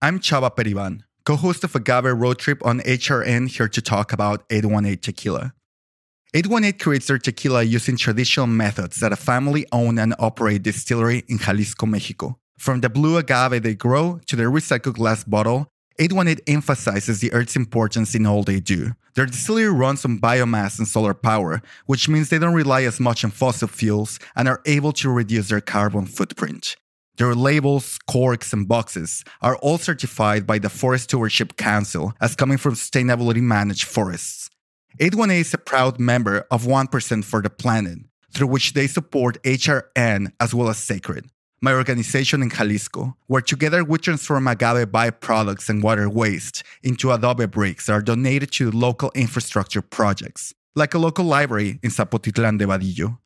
I'm Chava Periban, co host of Agave Road Trip on HRN, here to talk about 818 Tequila. 818 creates their tequila using traditional methods at a family owned and operated distillery in Jalisco, Mexico. From the blue agave they grow to the recycled glass bottle, 818 emphasizes the earth's importance in all they do. Their distillery runs on biomass and solar power, which means they don't rely as much on fossil fuels and are able to reduce their carbon footprint. Their labels, corks, and boxes are all certified by the Forest Stewardship Council as coming from sustainability managed forests. 818 is a proud member of 1% for the Planet, through which they support HRN as well as Sacred, my organization in Jalisco, where together we transform agave byproducts and water waste into adobe bricks that are donated to local infrastructure projects, like a local library in Zapotitlan de Vadillo.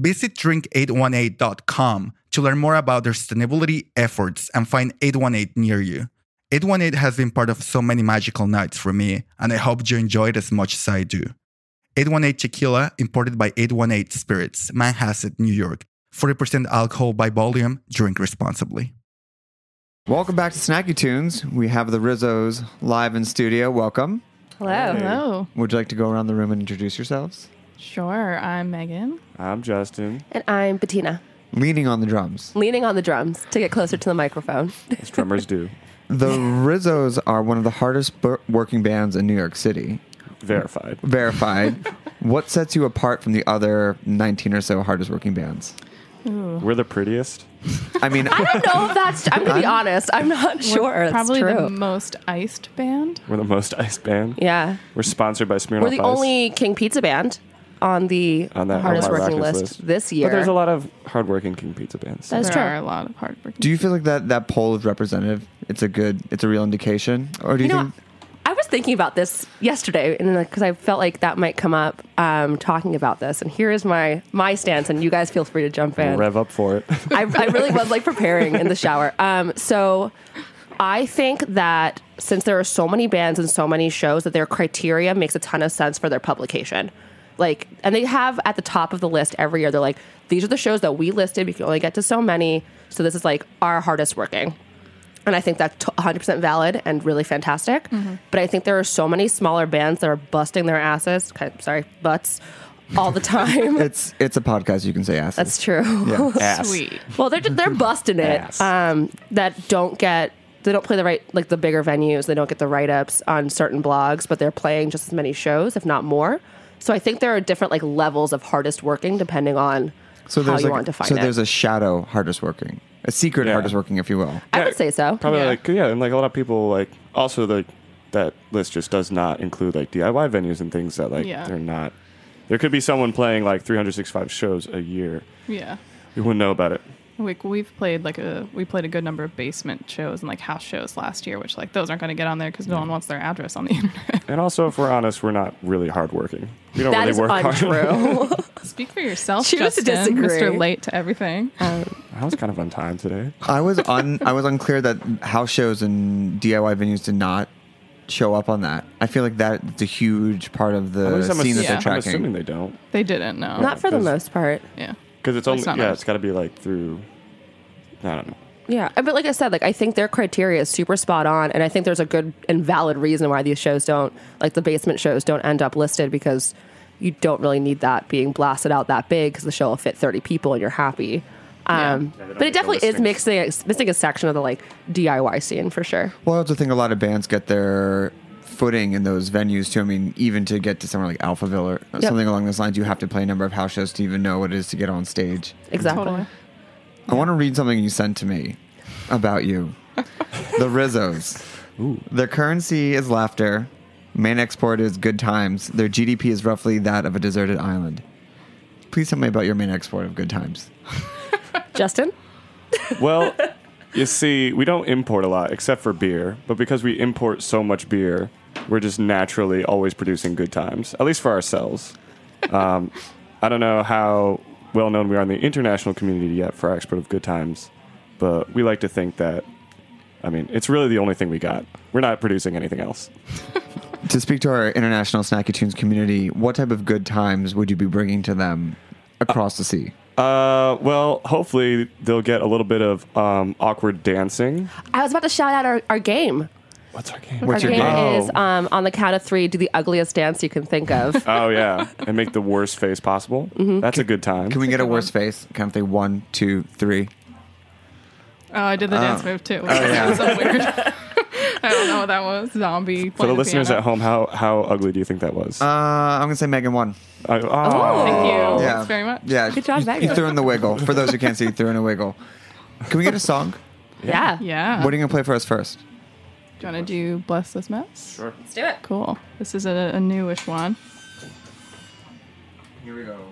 Visit drink818.com to learn more about their sustainability efforts and find 818 near you. 818 has been part of so many magical nights for me, and I hope you enjoy it as much as I do. 818 Tequila, imported by 818 Spirits, Manhasset, New York. 40% alcohol by volume. Drink responsibly. Welcome back to Snacky Tunes. We have the Rizzos live in studio. Welcome. Hello. Hello. Would you like to go around the room and introduce yourselves? Sure. I'm Megan. I'm Justin. And I'm Bettina, Leaning on the drums. leaning on the drums to get closer to the microphone. As drummers do. The Rizzos are one of the hardest bu- working bands in New York City. Verified. Verified. what sets you apart from the other 19 or so hardest working bands? We're the prettiest. I mean, I don't know if that's. I'm gonna be honest. I'm not sure. We're probably true. the most iced band. We're the most iced band. yeah, We're sponsored by Smirnoff we're the Ice. only King Pizza band on the On that hardest Omar working list, list. this year. But there's a lot of hardworking King Pizza bands. That's there true. are a lot of hard working. do you feel like that, that poll is representative? It's a good, it's a real indication? Or do you, You know, think I was thinking about this yesterday, and because I felt like that might come up um, talking about this. And here is my my stance, and you guys feel free to jump in. Rev up for it. I, I really was like preparing in the shower. Um, so I think that since there are so many bands and so many shows, that their criteria makes a ton of sense for their publication. Like, and they have at the top of the list every year. They're like, these are the shows that we listed. We can only get to so many. So this is like our hardest working. And I think that's t- 100% valid and really fantastic. But I think there are so many smaller bands that are busting their asses, okay, sorry, butts, all the time. it's it's a podcast, you can say ass. That's true. Yeah. Ass. Sweet. Well, they're they're busting it. Ass. Um, that don't get they don't play the right like the bigger venues. They don't get the write ups on certain blogs, but they're playing just as many shows, if not more. So I think there are different like levels of hardest working depending on so how there's you like, want to define so it. there's a shadow hardest working, a secret Yeah. hardest working, if you will. I would say so. Probably Yeah. like yeah, and like a lot of people like also like that list just does not include like DIY venues and things that like Yeah. they're not. There could be someone playing like 365 shows a year. Yeah. You wouldn't know about it. Like we've played like a we played a good number of basement shows and like house shows last year, which like those aren't going to get on there because no one wants their address on the internet. And also, if we're honest, we're not really hardworking. We don't That really is work hard. untrue. Speak for yourself, Choose to Justin, disagree. Mr. Late to everything. Uh, I was kind of on time today. I was un, I was unclear that house shows and DIY venues did not show up on that. I feel like that's a huge part of At the least I'm, scene ass- that they're I'm tracking. assuming they don't. They didn't know. not for the most part. yeah. Because it's At only least not yeah, ours. it's got to be like through. I don't know. Yeah, but like I said, like I think their criteria is super spot on, and I think there's a good and valid reason why these shows don't, like the basement shows, don't end up listed because you don't really need that being blasted out that big because the show will fit 30 people and you're happy. Um, they don't but it definitely is listings. mixing missing a section of the like DIY scene for sure. Well, I also think a lot of bands get their footing in those venues too. I mean, even to get to somewhere like Alphaville or Yep. something along those lines, you have to play a number of house shows to even know what it is to get on stage. Exactly. Totally. I want to read something you sent to me about you. the Rizzos. Ooh. Their currency is laughter. Main export is good times. Their GDP is roughly that of a deserted island. Please tell me about your main export of good times. Justin, Well, you see, we don't import a lot except for beer, but because we import so much beer, we're just naturally always producing good times, at least for ourselves. Um, I don't know how well known we are in the international community yet for our export of good times, but we like to think that. I mean, it's really the only thing we got. We're not producing anything else. To speak to our international Snacky Tunes community, what type of good times would you be bringing to them across the sea? Uh, well, hopefully they'll get a little bit of um, awkward dancing. I was about to shout out our, our game. What's our game? What's our your game game? is um, on the count of three, do the ugliest dance you can think of. Oh yeah, and make the worst face possible. Mm-hmm. That's a good time. Can we get a worse face? Kind of thing. One, two, three. Oh, I did the dance move too. Oh, yeah. So weird. I don't know what that was. Zombie. For the listeners at home, how how ugly do you think that was? Uh, I'm gonna say Megan won. Uh, oh, Thank you. Yeah. Thanks very much. Yeah, Good job, you, Megan. you threw in the wiggle. For those who can't see, you threw in a wiggle. Can we get a song? yeah. Yeah. What are you gonna play for us first? Do you want to do Bless This Mess? Sure. Let's do it. Cool. This is a, a newish one. Here we go.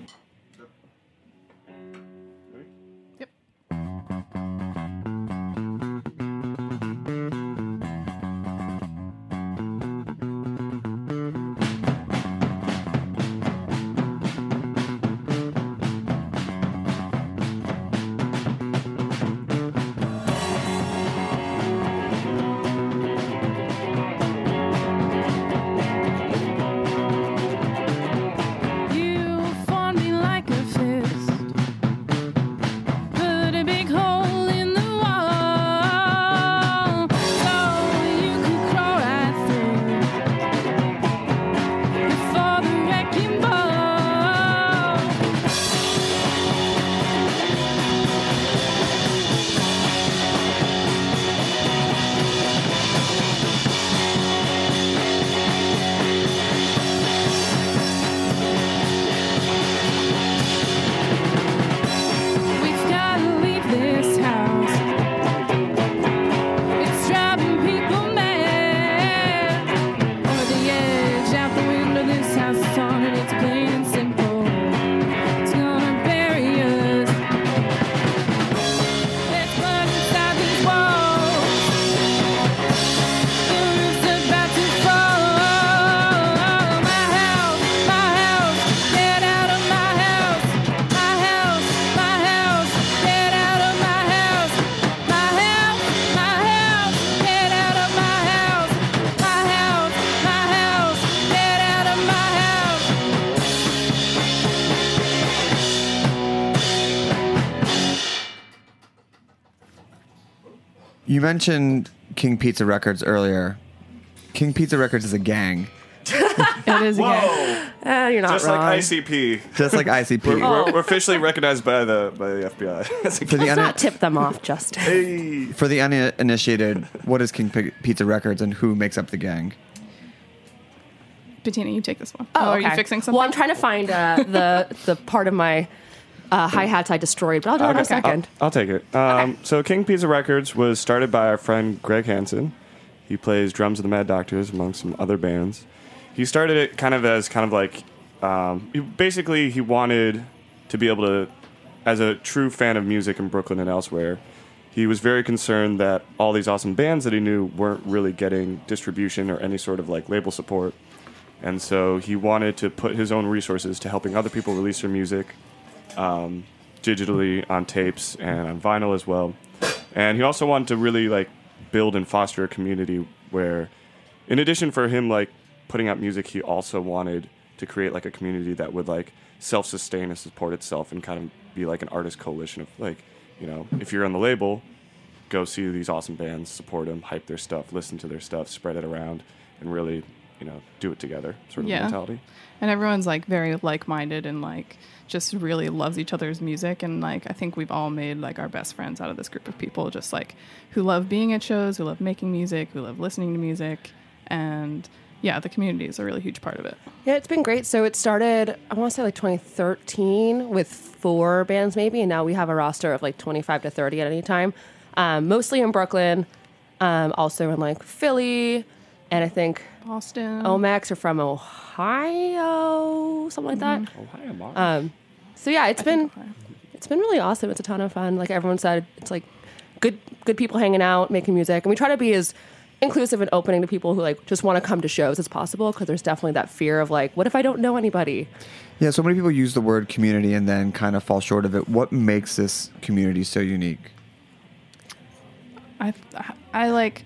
You mentioned King Pizza Records earlier. King Pizza Records is a gang, It is again. Whoa! Eh, you're not Just wrong. like ICP. just like We're, ICP. we're, we're officially recognized by the by the FBI. As a For the, Let's un- not tip them off, Justin. Hey. for the uninitiated, what is King Pi- Pizza Records and who makes up the gang? Bettina, you take this one. Oh, are you fixing something? Well, I'm trying to find uh, the the part of my uh, hi hats I destroyed, but I'll do it in a Okay. I'll, I'll take it. Um, So King Pizza Records was started by our friend Greg Hansen. He plays drums of the Mad Doctors among some other bands. He started it kind of as kind of like, um, he, basically he wanted to be able to, as a true fan of music in Brooklyn and elsewhere, he was very concerned that all these awesome bands that he knew weren't really getting distribution or any sort of like label support. And so he wanted to put his own resources to helping other people release their music um, digitally on tapes and on vinyl as well. And he also wanted to really like build and foster a community where, in addition for him like putting out music, he also wanted to create like a community that would like self-sustain and support itself and kind of be like an artist coalition of like, you know, if you're on the label, go see these awesome bands, support them, hype their stuff, listen to their stuff, spread it around, and really, you know, do it together sort of Yeah. mentality. and everyone's like very like-minded and like just really loves each other's music and like i think we've all made like our best friends out of this group of people just like who love being at shows who love making music who love listening to music and yeah the community is a really huge part of it Yeah, it's been great. So it started, I want to say like 2013 with four bands maybe, and now we have a roster of like 25 to 30 at any time. Um, mostly in Brooklyn, um, also in like Philly, and I think boston Omax are from Ohio, something like that. Ohio, Mark. Um, so yeah, it's been it's been really awesome. It's a ton of fun. Like everyone said, it's like good good people hanging out, making music, and we try to be as inclusive and opening to people who like just want to come to shows as possible because there's definitely that fear of like, what if I don't know anybody? Yeah, so many people use the word community and then kind of fall short of it. What makes this community so unique? I I like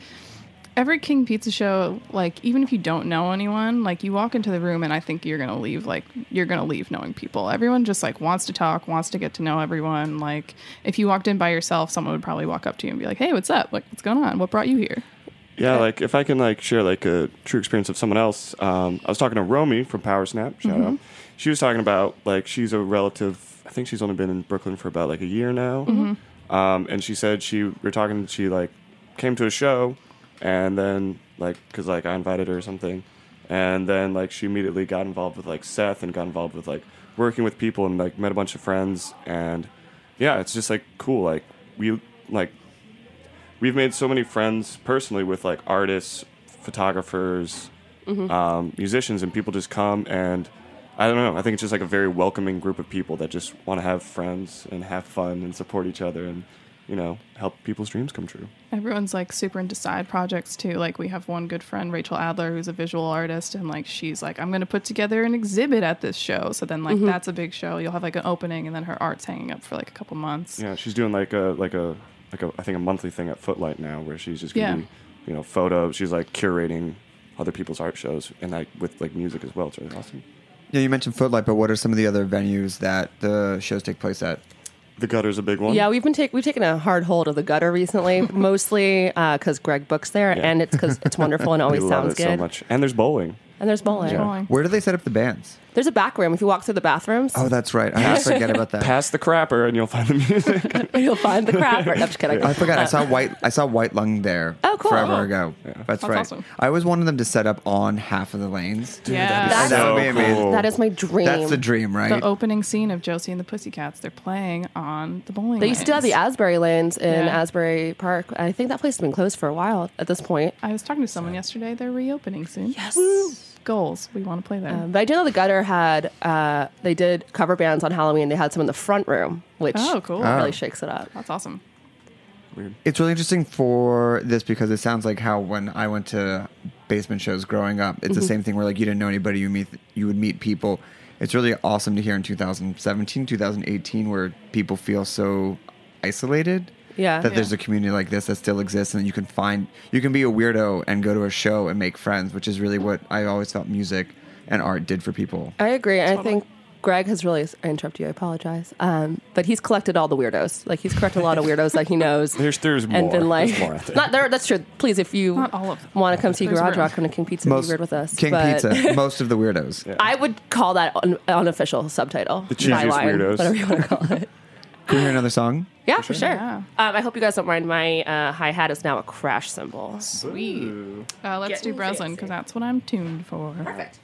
every King Pizza show, like even if you don't know anyone, like you walk into the room and I think you're gonna leave like you're gonna leave knowing people. Everyone just like wants to talk, wants to get to know everyone. Like if you walked in by yourself, someone would probably walk up to you and be like, "Hey, what's up? Like what's going on? What brought you here?" Yeah, like if I can like share like a true experience of someone else. Um, I was talking to Romy from Power Snap. Shout out. She was talking about like she's a relative. I think she's only been in Brooklyn for about like a year now. Um, and she said she we are talking. She like came to a show, and then like because like I invited her or something, and then like she immediately got involved with like Seth and got involved with like working with people and like met a bunch of friends and yeah, it's just like cool. Like we like we've made so many friends personally with like artists, photographers, um, musicians, and people just come and I don't know. I think it's just like a very welcoming group of people that just want to have friends and have fun and support each other and you know help people's dreams come true. Everyone's like super into side projects too. Like we have one good friend, Rachel Adler, who's a visual artist, and like she's like, I'm gonna put together an exhibit at this show. So then like mm-hmm. that's a big show. You'll have like an opening, and then her art's hanging up for like a couple months. Yeah, she's doing like a like a like a I think a monthly thing at Footlight now where she's just gonna Yeah. be you know photos. She's like curating other people's art shows and like with like music as well. It's really awesome. Yeah, you mentioned Footlight, but what are some of the other venues that the shows take place at? The gutter's a big one. Yeah, we've been take we've taken a hard hold of the gutter recently, mostly uh, because Greg books there, Yeah. and it's because it's wonderful and we always love sounds it good. so much. And there's bowling. And there's bowling. Bowling. Where do they set up the bands? There's a back room. If you walk through the bathrooms, Oh, that's right. I always forget about that. Pass the crapper and you'll find the music. you'll find the crap. No, I'm just kidding. I forgot. I saw white. I saw White Lung there. Oh, cool. Forever Oh. ago. That's, That's right. awesome. I always wanted them to set up on half of the lanes. yeah, That's- that would be so amazing. cool. That is my dream. That's the dream, right? the opening scene of Josie and the Pussycats. They're playing on the bowling. They used to have the. Asbury lanes in Yeah. Asbury Park. I think that place has been closed for a while at this point. I was talking to someone yesterday. They're reopening soon. Yes. Goals. We want to play there. Um, but I do know the Gutter had uh, they did cover bands on Halloween. They had some in the front room, which Oh, cool. really Oh. shakes it up. That's awesome. It's really interesting for this because it sounds like how when I went to basement shows growing up, it's Mm-hmm. the same thing where like you didn't know anybody, you meet you would meet people. It's really awesome to hear in 2017, 2018 where people feel so isolated. Yeah. That there's a community like this that still exists and you can find you can be a weirdo and go to a show and make friends, which is really what I always felt music and art did for people. I agree. and I think Greg has really. I interrupt you. I apologize. Um, but he's collected all the weirdos. Like he's collected a lot of weirdos that he knows. There's there's more. and been like, there's more there. not there. That's true. Please, if you Not all of them. want to come see There's Garage. Rock, come to King Pizza, be weird with us. King But Pizza, most of the weirdos. I would call that an unofficial subtitle. The cheesiest byline, weirdos. whatever you want to call it. Can we hear another song? Yeah, for sure. Yeah. Um, I hope you guys don't mind. My uh, hi hat is now a crash cymbal. Sweet. Uh, let's do Getting Breslin because that's what I'm tuned for. Perfect.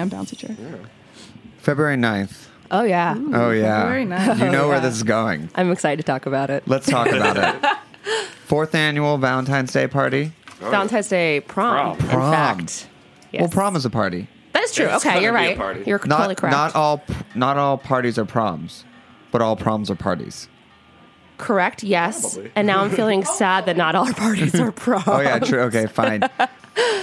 Should always play on bouncy chair. February 9th. Oh yeah, Oh, yeah. Very nice. You know where Yeah. this is going. I'm excited to talk about it. Let's talk about it. Fourth annual Valentine's Day party. Oh, Valentine's Day prom. Prom. In Prom. fact, yes. Well, prom is a party. that is true. It's okay, gonna you're be a right. party. You're totally Not correct. not all not all parties are proms, but all proms are parties. correct. Yes. Probably. And now I'm feeling sad that not all our parties are prom. Oh yeah, true. Okay, fine.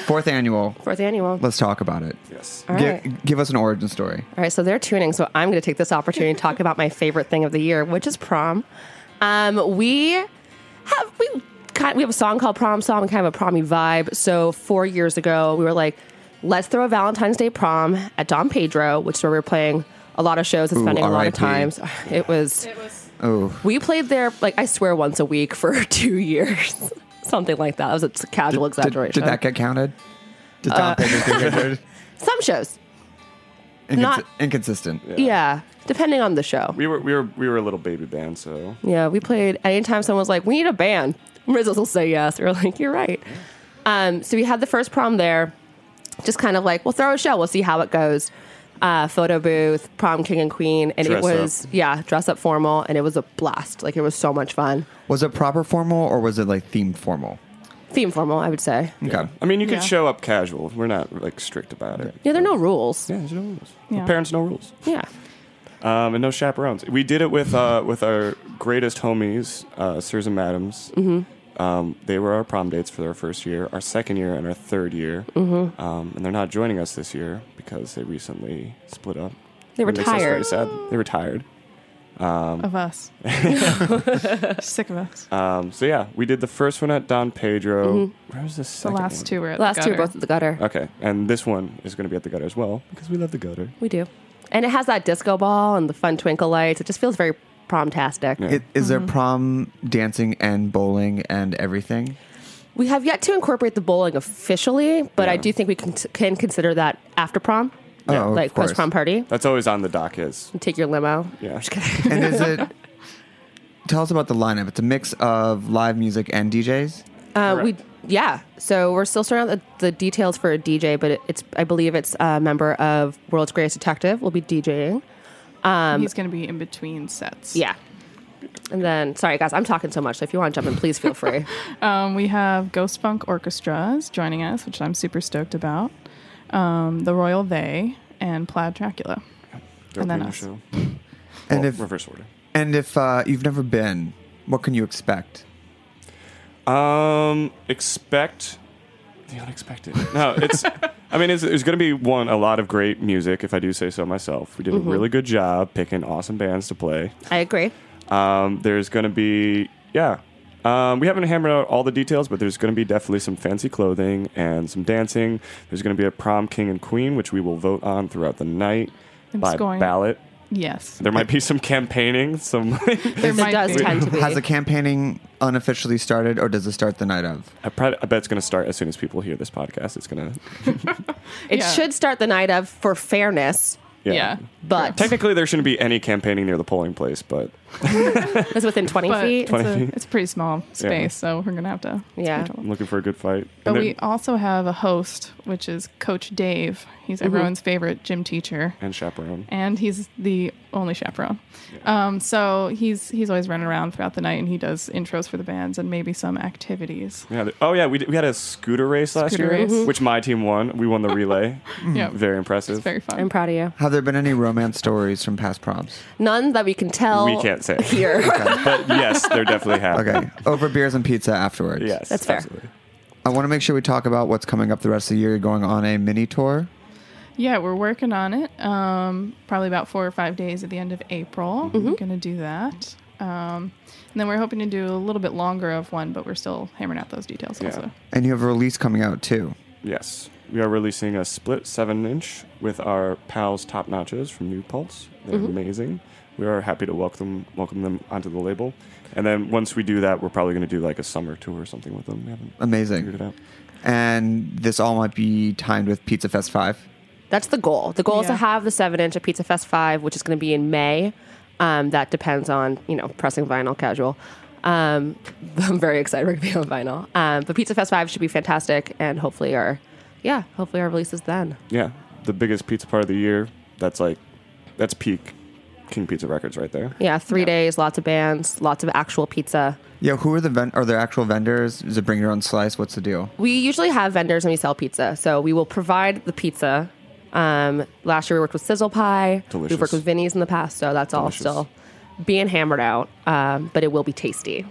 Fourth annual. Fourth annual. Let's talk about it. Yes. All Gi- right. give us an origin story. All right, so they're tuning. So I'm going to take this opportunity to talk about my favorite thing of the year, which is prom. Um, we have we kind we have a song called Prom Song, kind of a promy vibe. So four years ago, we were like, let's throw a Valentine's Day prom at Don Pedro, which is where we were playing a lot of shows and Ooh, spending a lot of RIP. times. It was It was Oh, we played there like I swear once a week for two years, something like that. It was a casual did, exaggeration. did that get counted? Did Don Pedro get counted? Some shows, Inconsi- Not- inconsistent. yeah. depending on the show. We were we were we were a little baby band, so Yeah, we played anytime someone was like, "We need a band," Rizzos will say yes. We are like, "You're right." Um, so we had the first prom there, just kind of like, we'll throw a show, we'll see how it goes. Uh, photo booth, prom king and queen, and Dress it was yeah, dress up formal, and it was a blast. Like it was so much fun. Was it proper formal or was it like themed formal? Theme formal, I would say. Okay. I mean, you could Yeah. show up casual. We're not like strict about it. Yeah, there are no rules. Yeah, there's no rules. Yeah. Parents, no rules. Yeah, Um, and no chaperones. We did it with uh, with our greatest homies, uh, Sirs and Madams. Mm-hmm. Um, they were our prom dates for our first year, our second year, and our third year. Mm-hmm. Um, and they're not joining us this year because they recently split up. they It makes us very retired. sad. They retired. Um, of us. Sick of us. Um, so yeah, we did the first one at Don Pedro. Mm-hmm. Where was the The last one? two were at The last the two are gutter. both at the gutter. Okay, and this one is going to be at the gutter as well because we love the gutter. We do, and it has that disco ball and the fun twinkle lights. It just feels very prom-tastic. Yeah. It, is there mm-hmm. prom dancing and bowling and everything? We have yet to incorporate the bowling officially, but I do think we can, can consider that after prom, Oh, like post prom party. That's always on the dock. Is Take your limo. yeah. And is it? Tell us about the lineup. It's a mix of live music and DJs. Uh, we yeah. So we're still sorting out the, the details for a DJ, but it, it's I believe it's a member of World's Greatest Detective will be DJing. He's going to be in between sets. Yeah. And then, sorry guys, I'm talking so much. So if you want to jump in, please feel free. Um, we have Ghost Funk Orchestras joining us, which I'm super stoked about. Um, the Royal They and Plaid Dracula. Dope And then radio us. show. And Well, if reverse order. and if uh, you've never been, what can you expect? Um, expect the unexpected. No, it's. I mean, it's, there's going to be one a lot of great music, if I do say so myself. We did Mm-hmm. a really good job picking awesome bands to play. I agree. Um, there's going to be yeah. Um, we haven't hammered out all the details, but there's going to be definitely some fancy clothing and some dancing. There's going to be a prom king and queen, which we will vote on throughout the night It's by going- ballot. Yes. There might be some campaigning, some. There might does be. tend to be. Has the campaigning unofficially started, or does it start the night of? I, probably, I bet it's going to start as soon as people hear this podcast. It's going to. it Yeah. should start the night of for fairness, Yeah. but Technically, there shouldn't be any campaigning near the polling place, but it's within 20 But feet. it's, 20 a, feet. it's a pretty small space, so we're going to have to. Yeah. I'm looking for a good fight. But And we there- also have a host, which is Coach Dave. He's Mm-hmm. everyone's favorite gym teacher. and chaperone. and he's the only chaperone. Um, so he's he's always running around throughout the night, and he does intros for the bands and maybe some activities. Yeah. Oh yeah, we, did, we had a scooter race last Scooter year, race. Mhm. which my team won. We won the relay. Yeah, Very impressive. it's very fun. I'm proud of you. Have there been any romance stories from past proms? None that we can tell. we can't say, here. but yes, there definitely have. Okay, over beers and pizza afterwards. Yes, That's fair. absolutely. I want to make sure we talk about what's coming up the rest of the year. You're going on a mini tour. Yeah, we're working on it. Um, probably about four or five days at the end of April. We're gonna do that. Um, and then we're hoping to do a little bit longer of one, but we're still hammering out those details Yeah. also. And you have a release coming out too. Yes, we are releasing a split seven inch with our pals Top Notches from New Paltz. They're amazing. We are happy to welcome welcome them onto the label. And then once we do that, we're probably going to do like a summer tour or something with them. We haven't figured Amazing. it out. And this all might be timed with Pizza Fest 5. That's the goal. The goal is to have the seven inch at Pizza Fest Five, which is going to be in May. Um, that depends on you know pressing vinyl casual. Um, I'm very excited we're going to be on vinyl. Um, but Pizza Fest Five should be fantastic, and hopefully our yeah, hopefully our release is then. Yeah, the biggest pizza part of the year. That's like, that's peak King Pizza Records right there. Yeah, three days, lots of bands, lots of actual pizza. Yeah, who are the ven- are there actual vendors? Is it bring your own slice? What's the deal? We usually have vendors and we sell pizza. So we will provide the pizza. Um, last year we worked with Sizzle Pie. Delicious. We've worked with Vinny's in the past, so that's all still being hammered out. Um, but it will be tasty.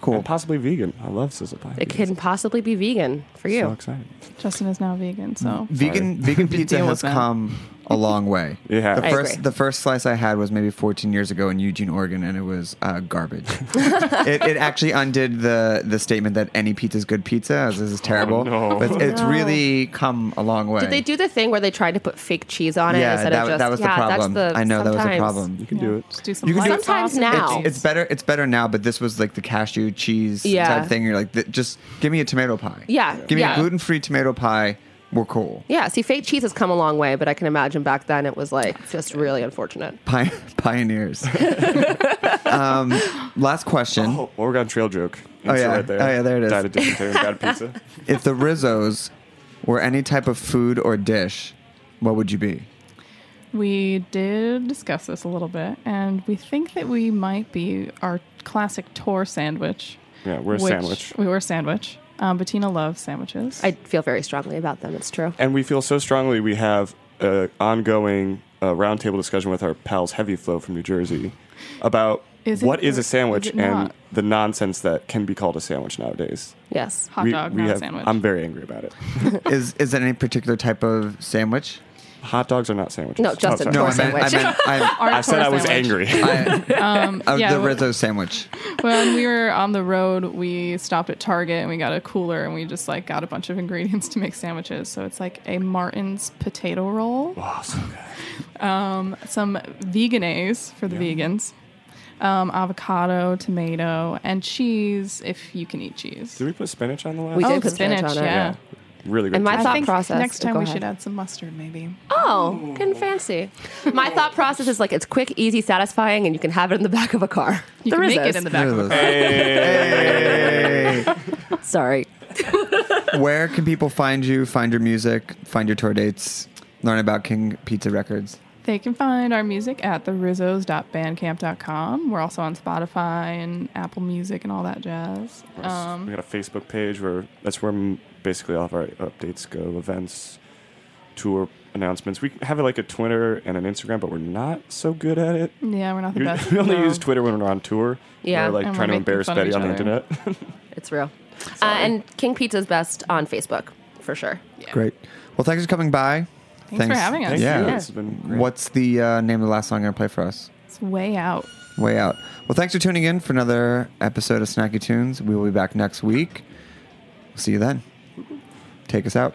Cool. And possibly vegan. I love sizzle pie. It can possibly be vegan for you. So excited. Justin is now vegan, so Vegan vegan pizza Deal has come a long way. It has. The I first agree. the first slice I had was maybe 14 years ago in Eugene, Oregon, and it was uh, garbage. it, it actually undid the the statement that any pizza is good pizza. As this is terrible, no. but it's No. really come a long way. Did they do the thing where they tried to put fake cheese on it Yeah, instead that, of just that was yeah, the problem. That's the, I know that was the sometimes- problem. You can do it. just do some You can do light it- Sometimes now. It's, it's better. It's better now, but this was like the cashew cheese Yeah. type thing. You're like, th- just give me a tomato pie. Yeah, give me yeah. a gluten free tomato pie. We're cool. Yeah, see, fake cheese has come a long way, but I can imagine back then it was like just really unfortunate. Pi- pioneers. um, last question. Oh, Oregon Trail joke. Oh, yeah. Right there. Oh, yeah, there it is. Died of dysentery got a pizza. If the Rizzos were any type of food or dish, what would you be? We did discuss this a little bit, and we think that we might be our classic tour sandwich. Yeah, we're a sandwich. We were a sandwich. Um, Bettina loves sandwiches. I feel very strongly about them. It's true. And we feel so strongly we have an ongoing uh, roundtable discussion with our pals Heavy Flow from New Jersey about Is what is a sandwich is and the nonsense that can be called a sandwich nowadays. Yes. Hot we, dog, we not have, a sandwich. I'm very angry about it. Is is it any particular type of sandwich? Hot dogs are not sandwiches. No, Justin, Oh, Tour sorry. I meant, I meant I, I said I was sandwich. angry. I, Um, of yeah, the wh- Rizzo sandwich. when we were on the road, we stopped at Target and we got a cooler and we just like got a bunch of ingredients to make sandwiches. So it's like a Martin's potato roll, oh, so good. um, some Vegenaise for the vegans, um, avocado, tomato, and cheese if you can eat cheese. Did we put spinach on the last? We oh, did put spinach on it. yeah. Really good. And my I thought think process. next time go we ahead. should add some mustard, maybe. Oh, getting fancy. My thought process is like it's quick, easy, satisfying, and you can have it in the back of a car. You the can make Rizzos. it in the back of a Hey. Sorry. Where can people find you, find your music, find your tour dates, learn about King Pizza Records? They can find our music at therizzos.bandcamp.com. We're also on Spotify and Apple Music and all that jazz. Um, we got a Facebook page where that's where basically all of our updates go, events, tour announcements. We have like a Twitter and an Instagram, but we're not so good at it. yeah, we're not the We, best. we only no. use Twitter when we're on tour. Yeah. we're like And we're trying to embarrass Betty on the internet. It's real. Uh, and King Pizza's best on Facebook, for sure. Yeah. Great. Well, thanks for coming by. Thanks, for having us. Thank Yeah. you. Yeah. This has been great. What's the uh, name of the last song you're going to play for us? It's way out. Way Out. Well, thanks for tuning in for another episode of Snacky Tunes. We will be back next week. We'll see you then. Take us out.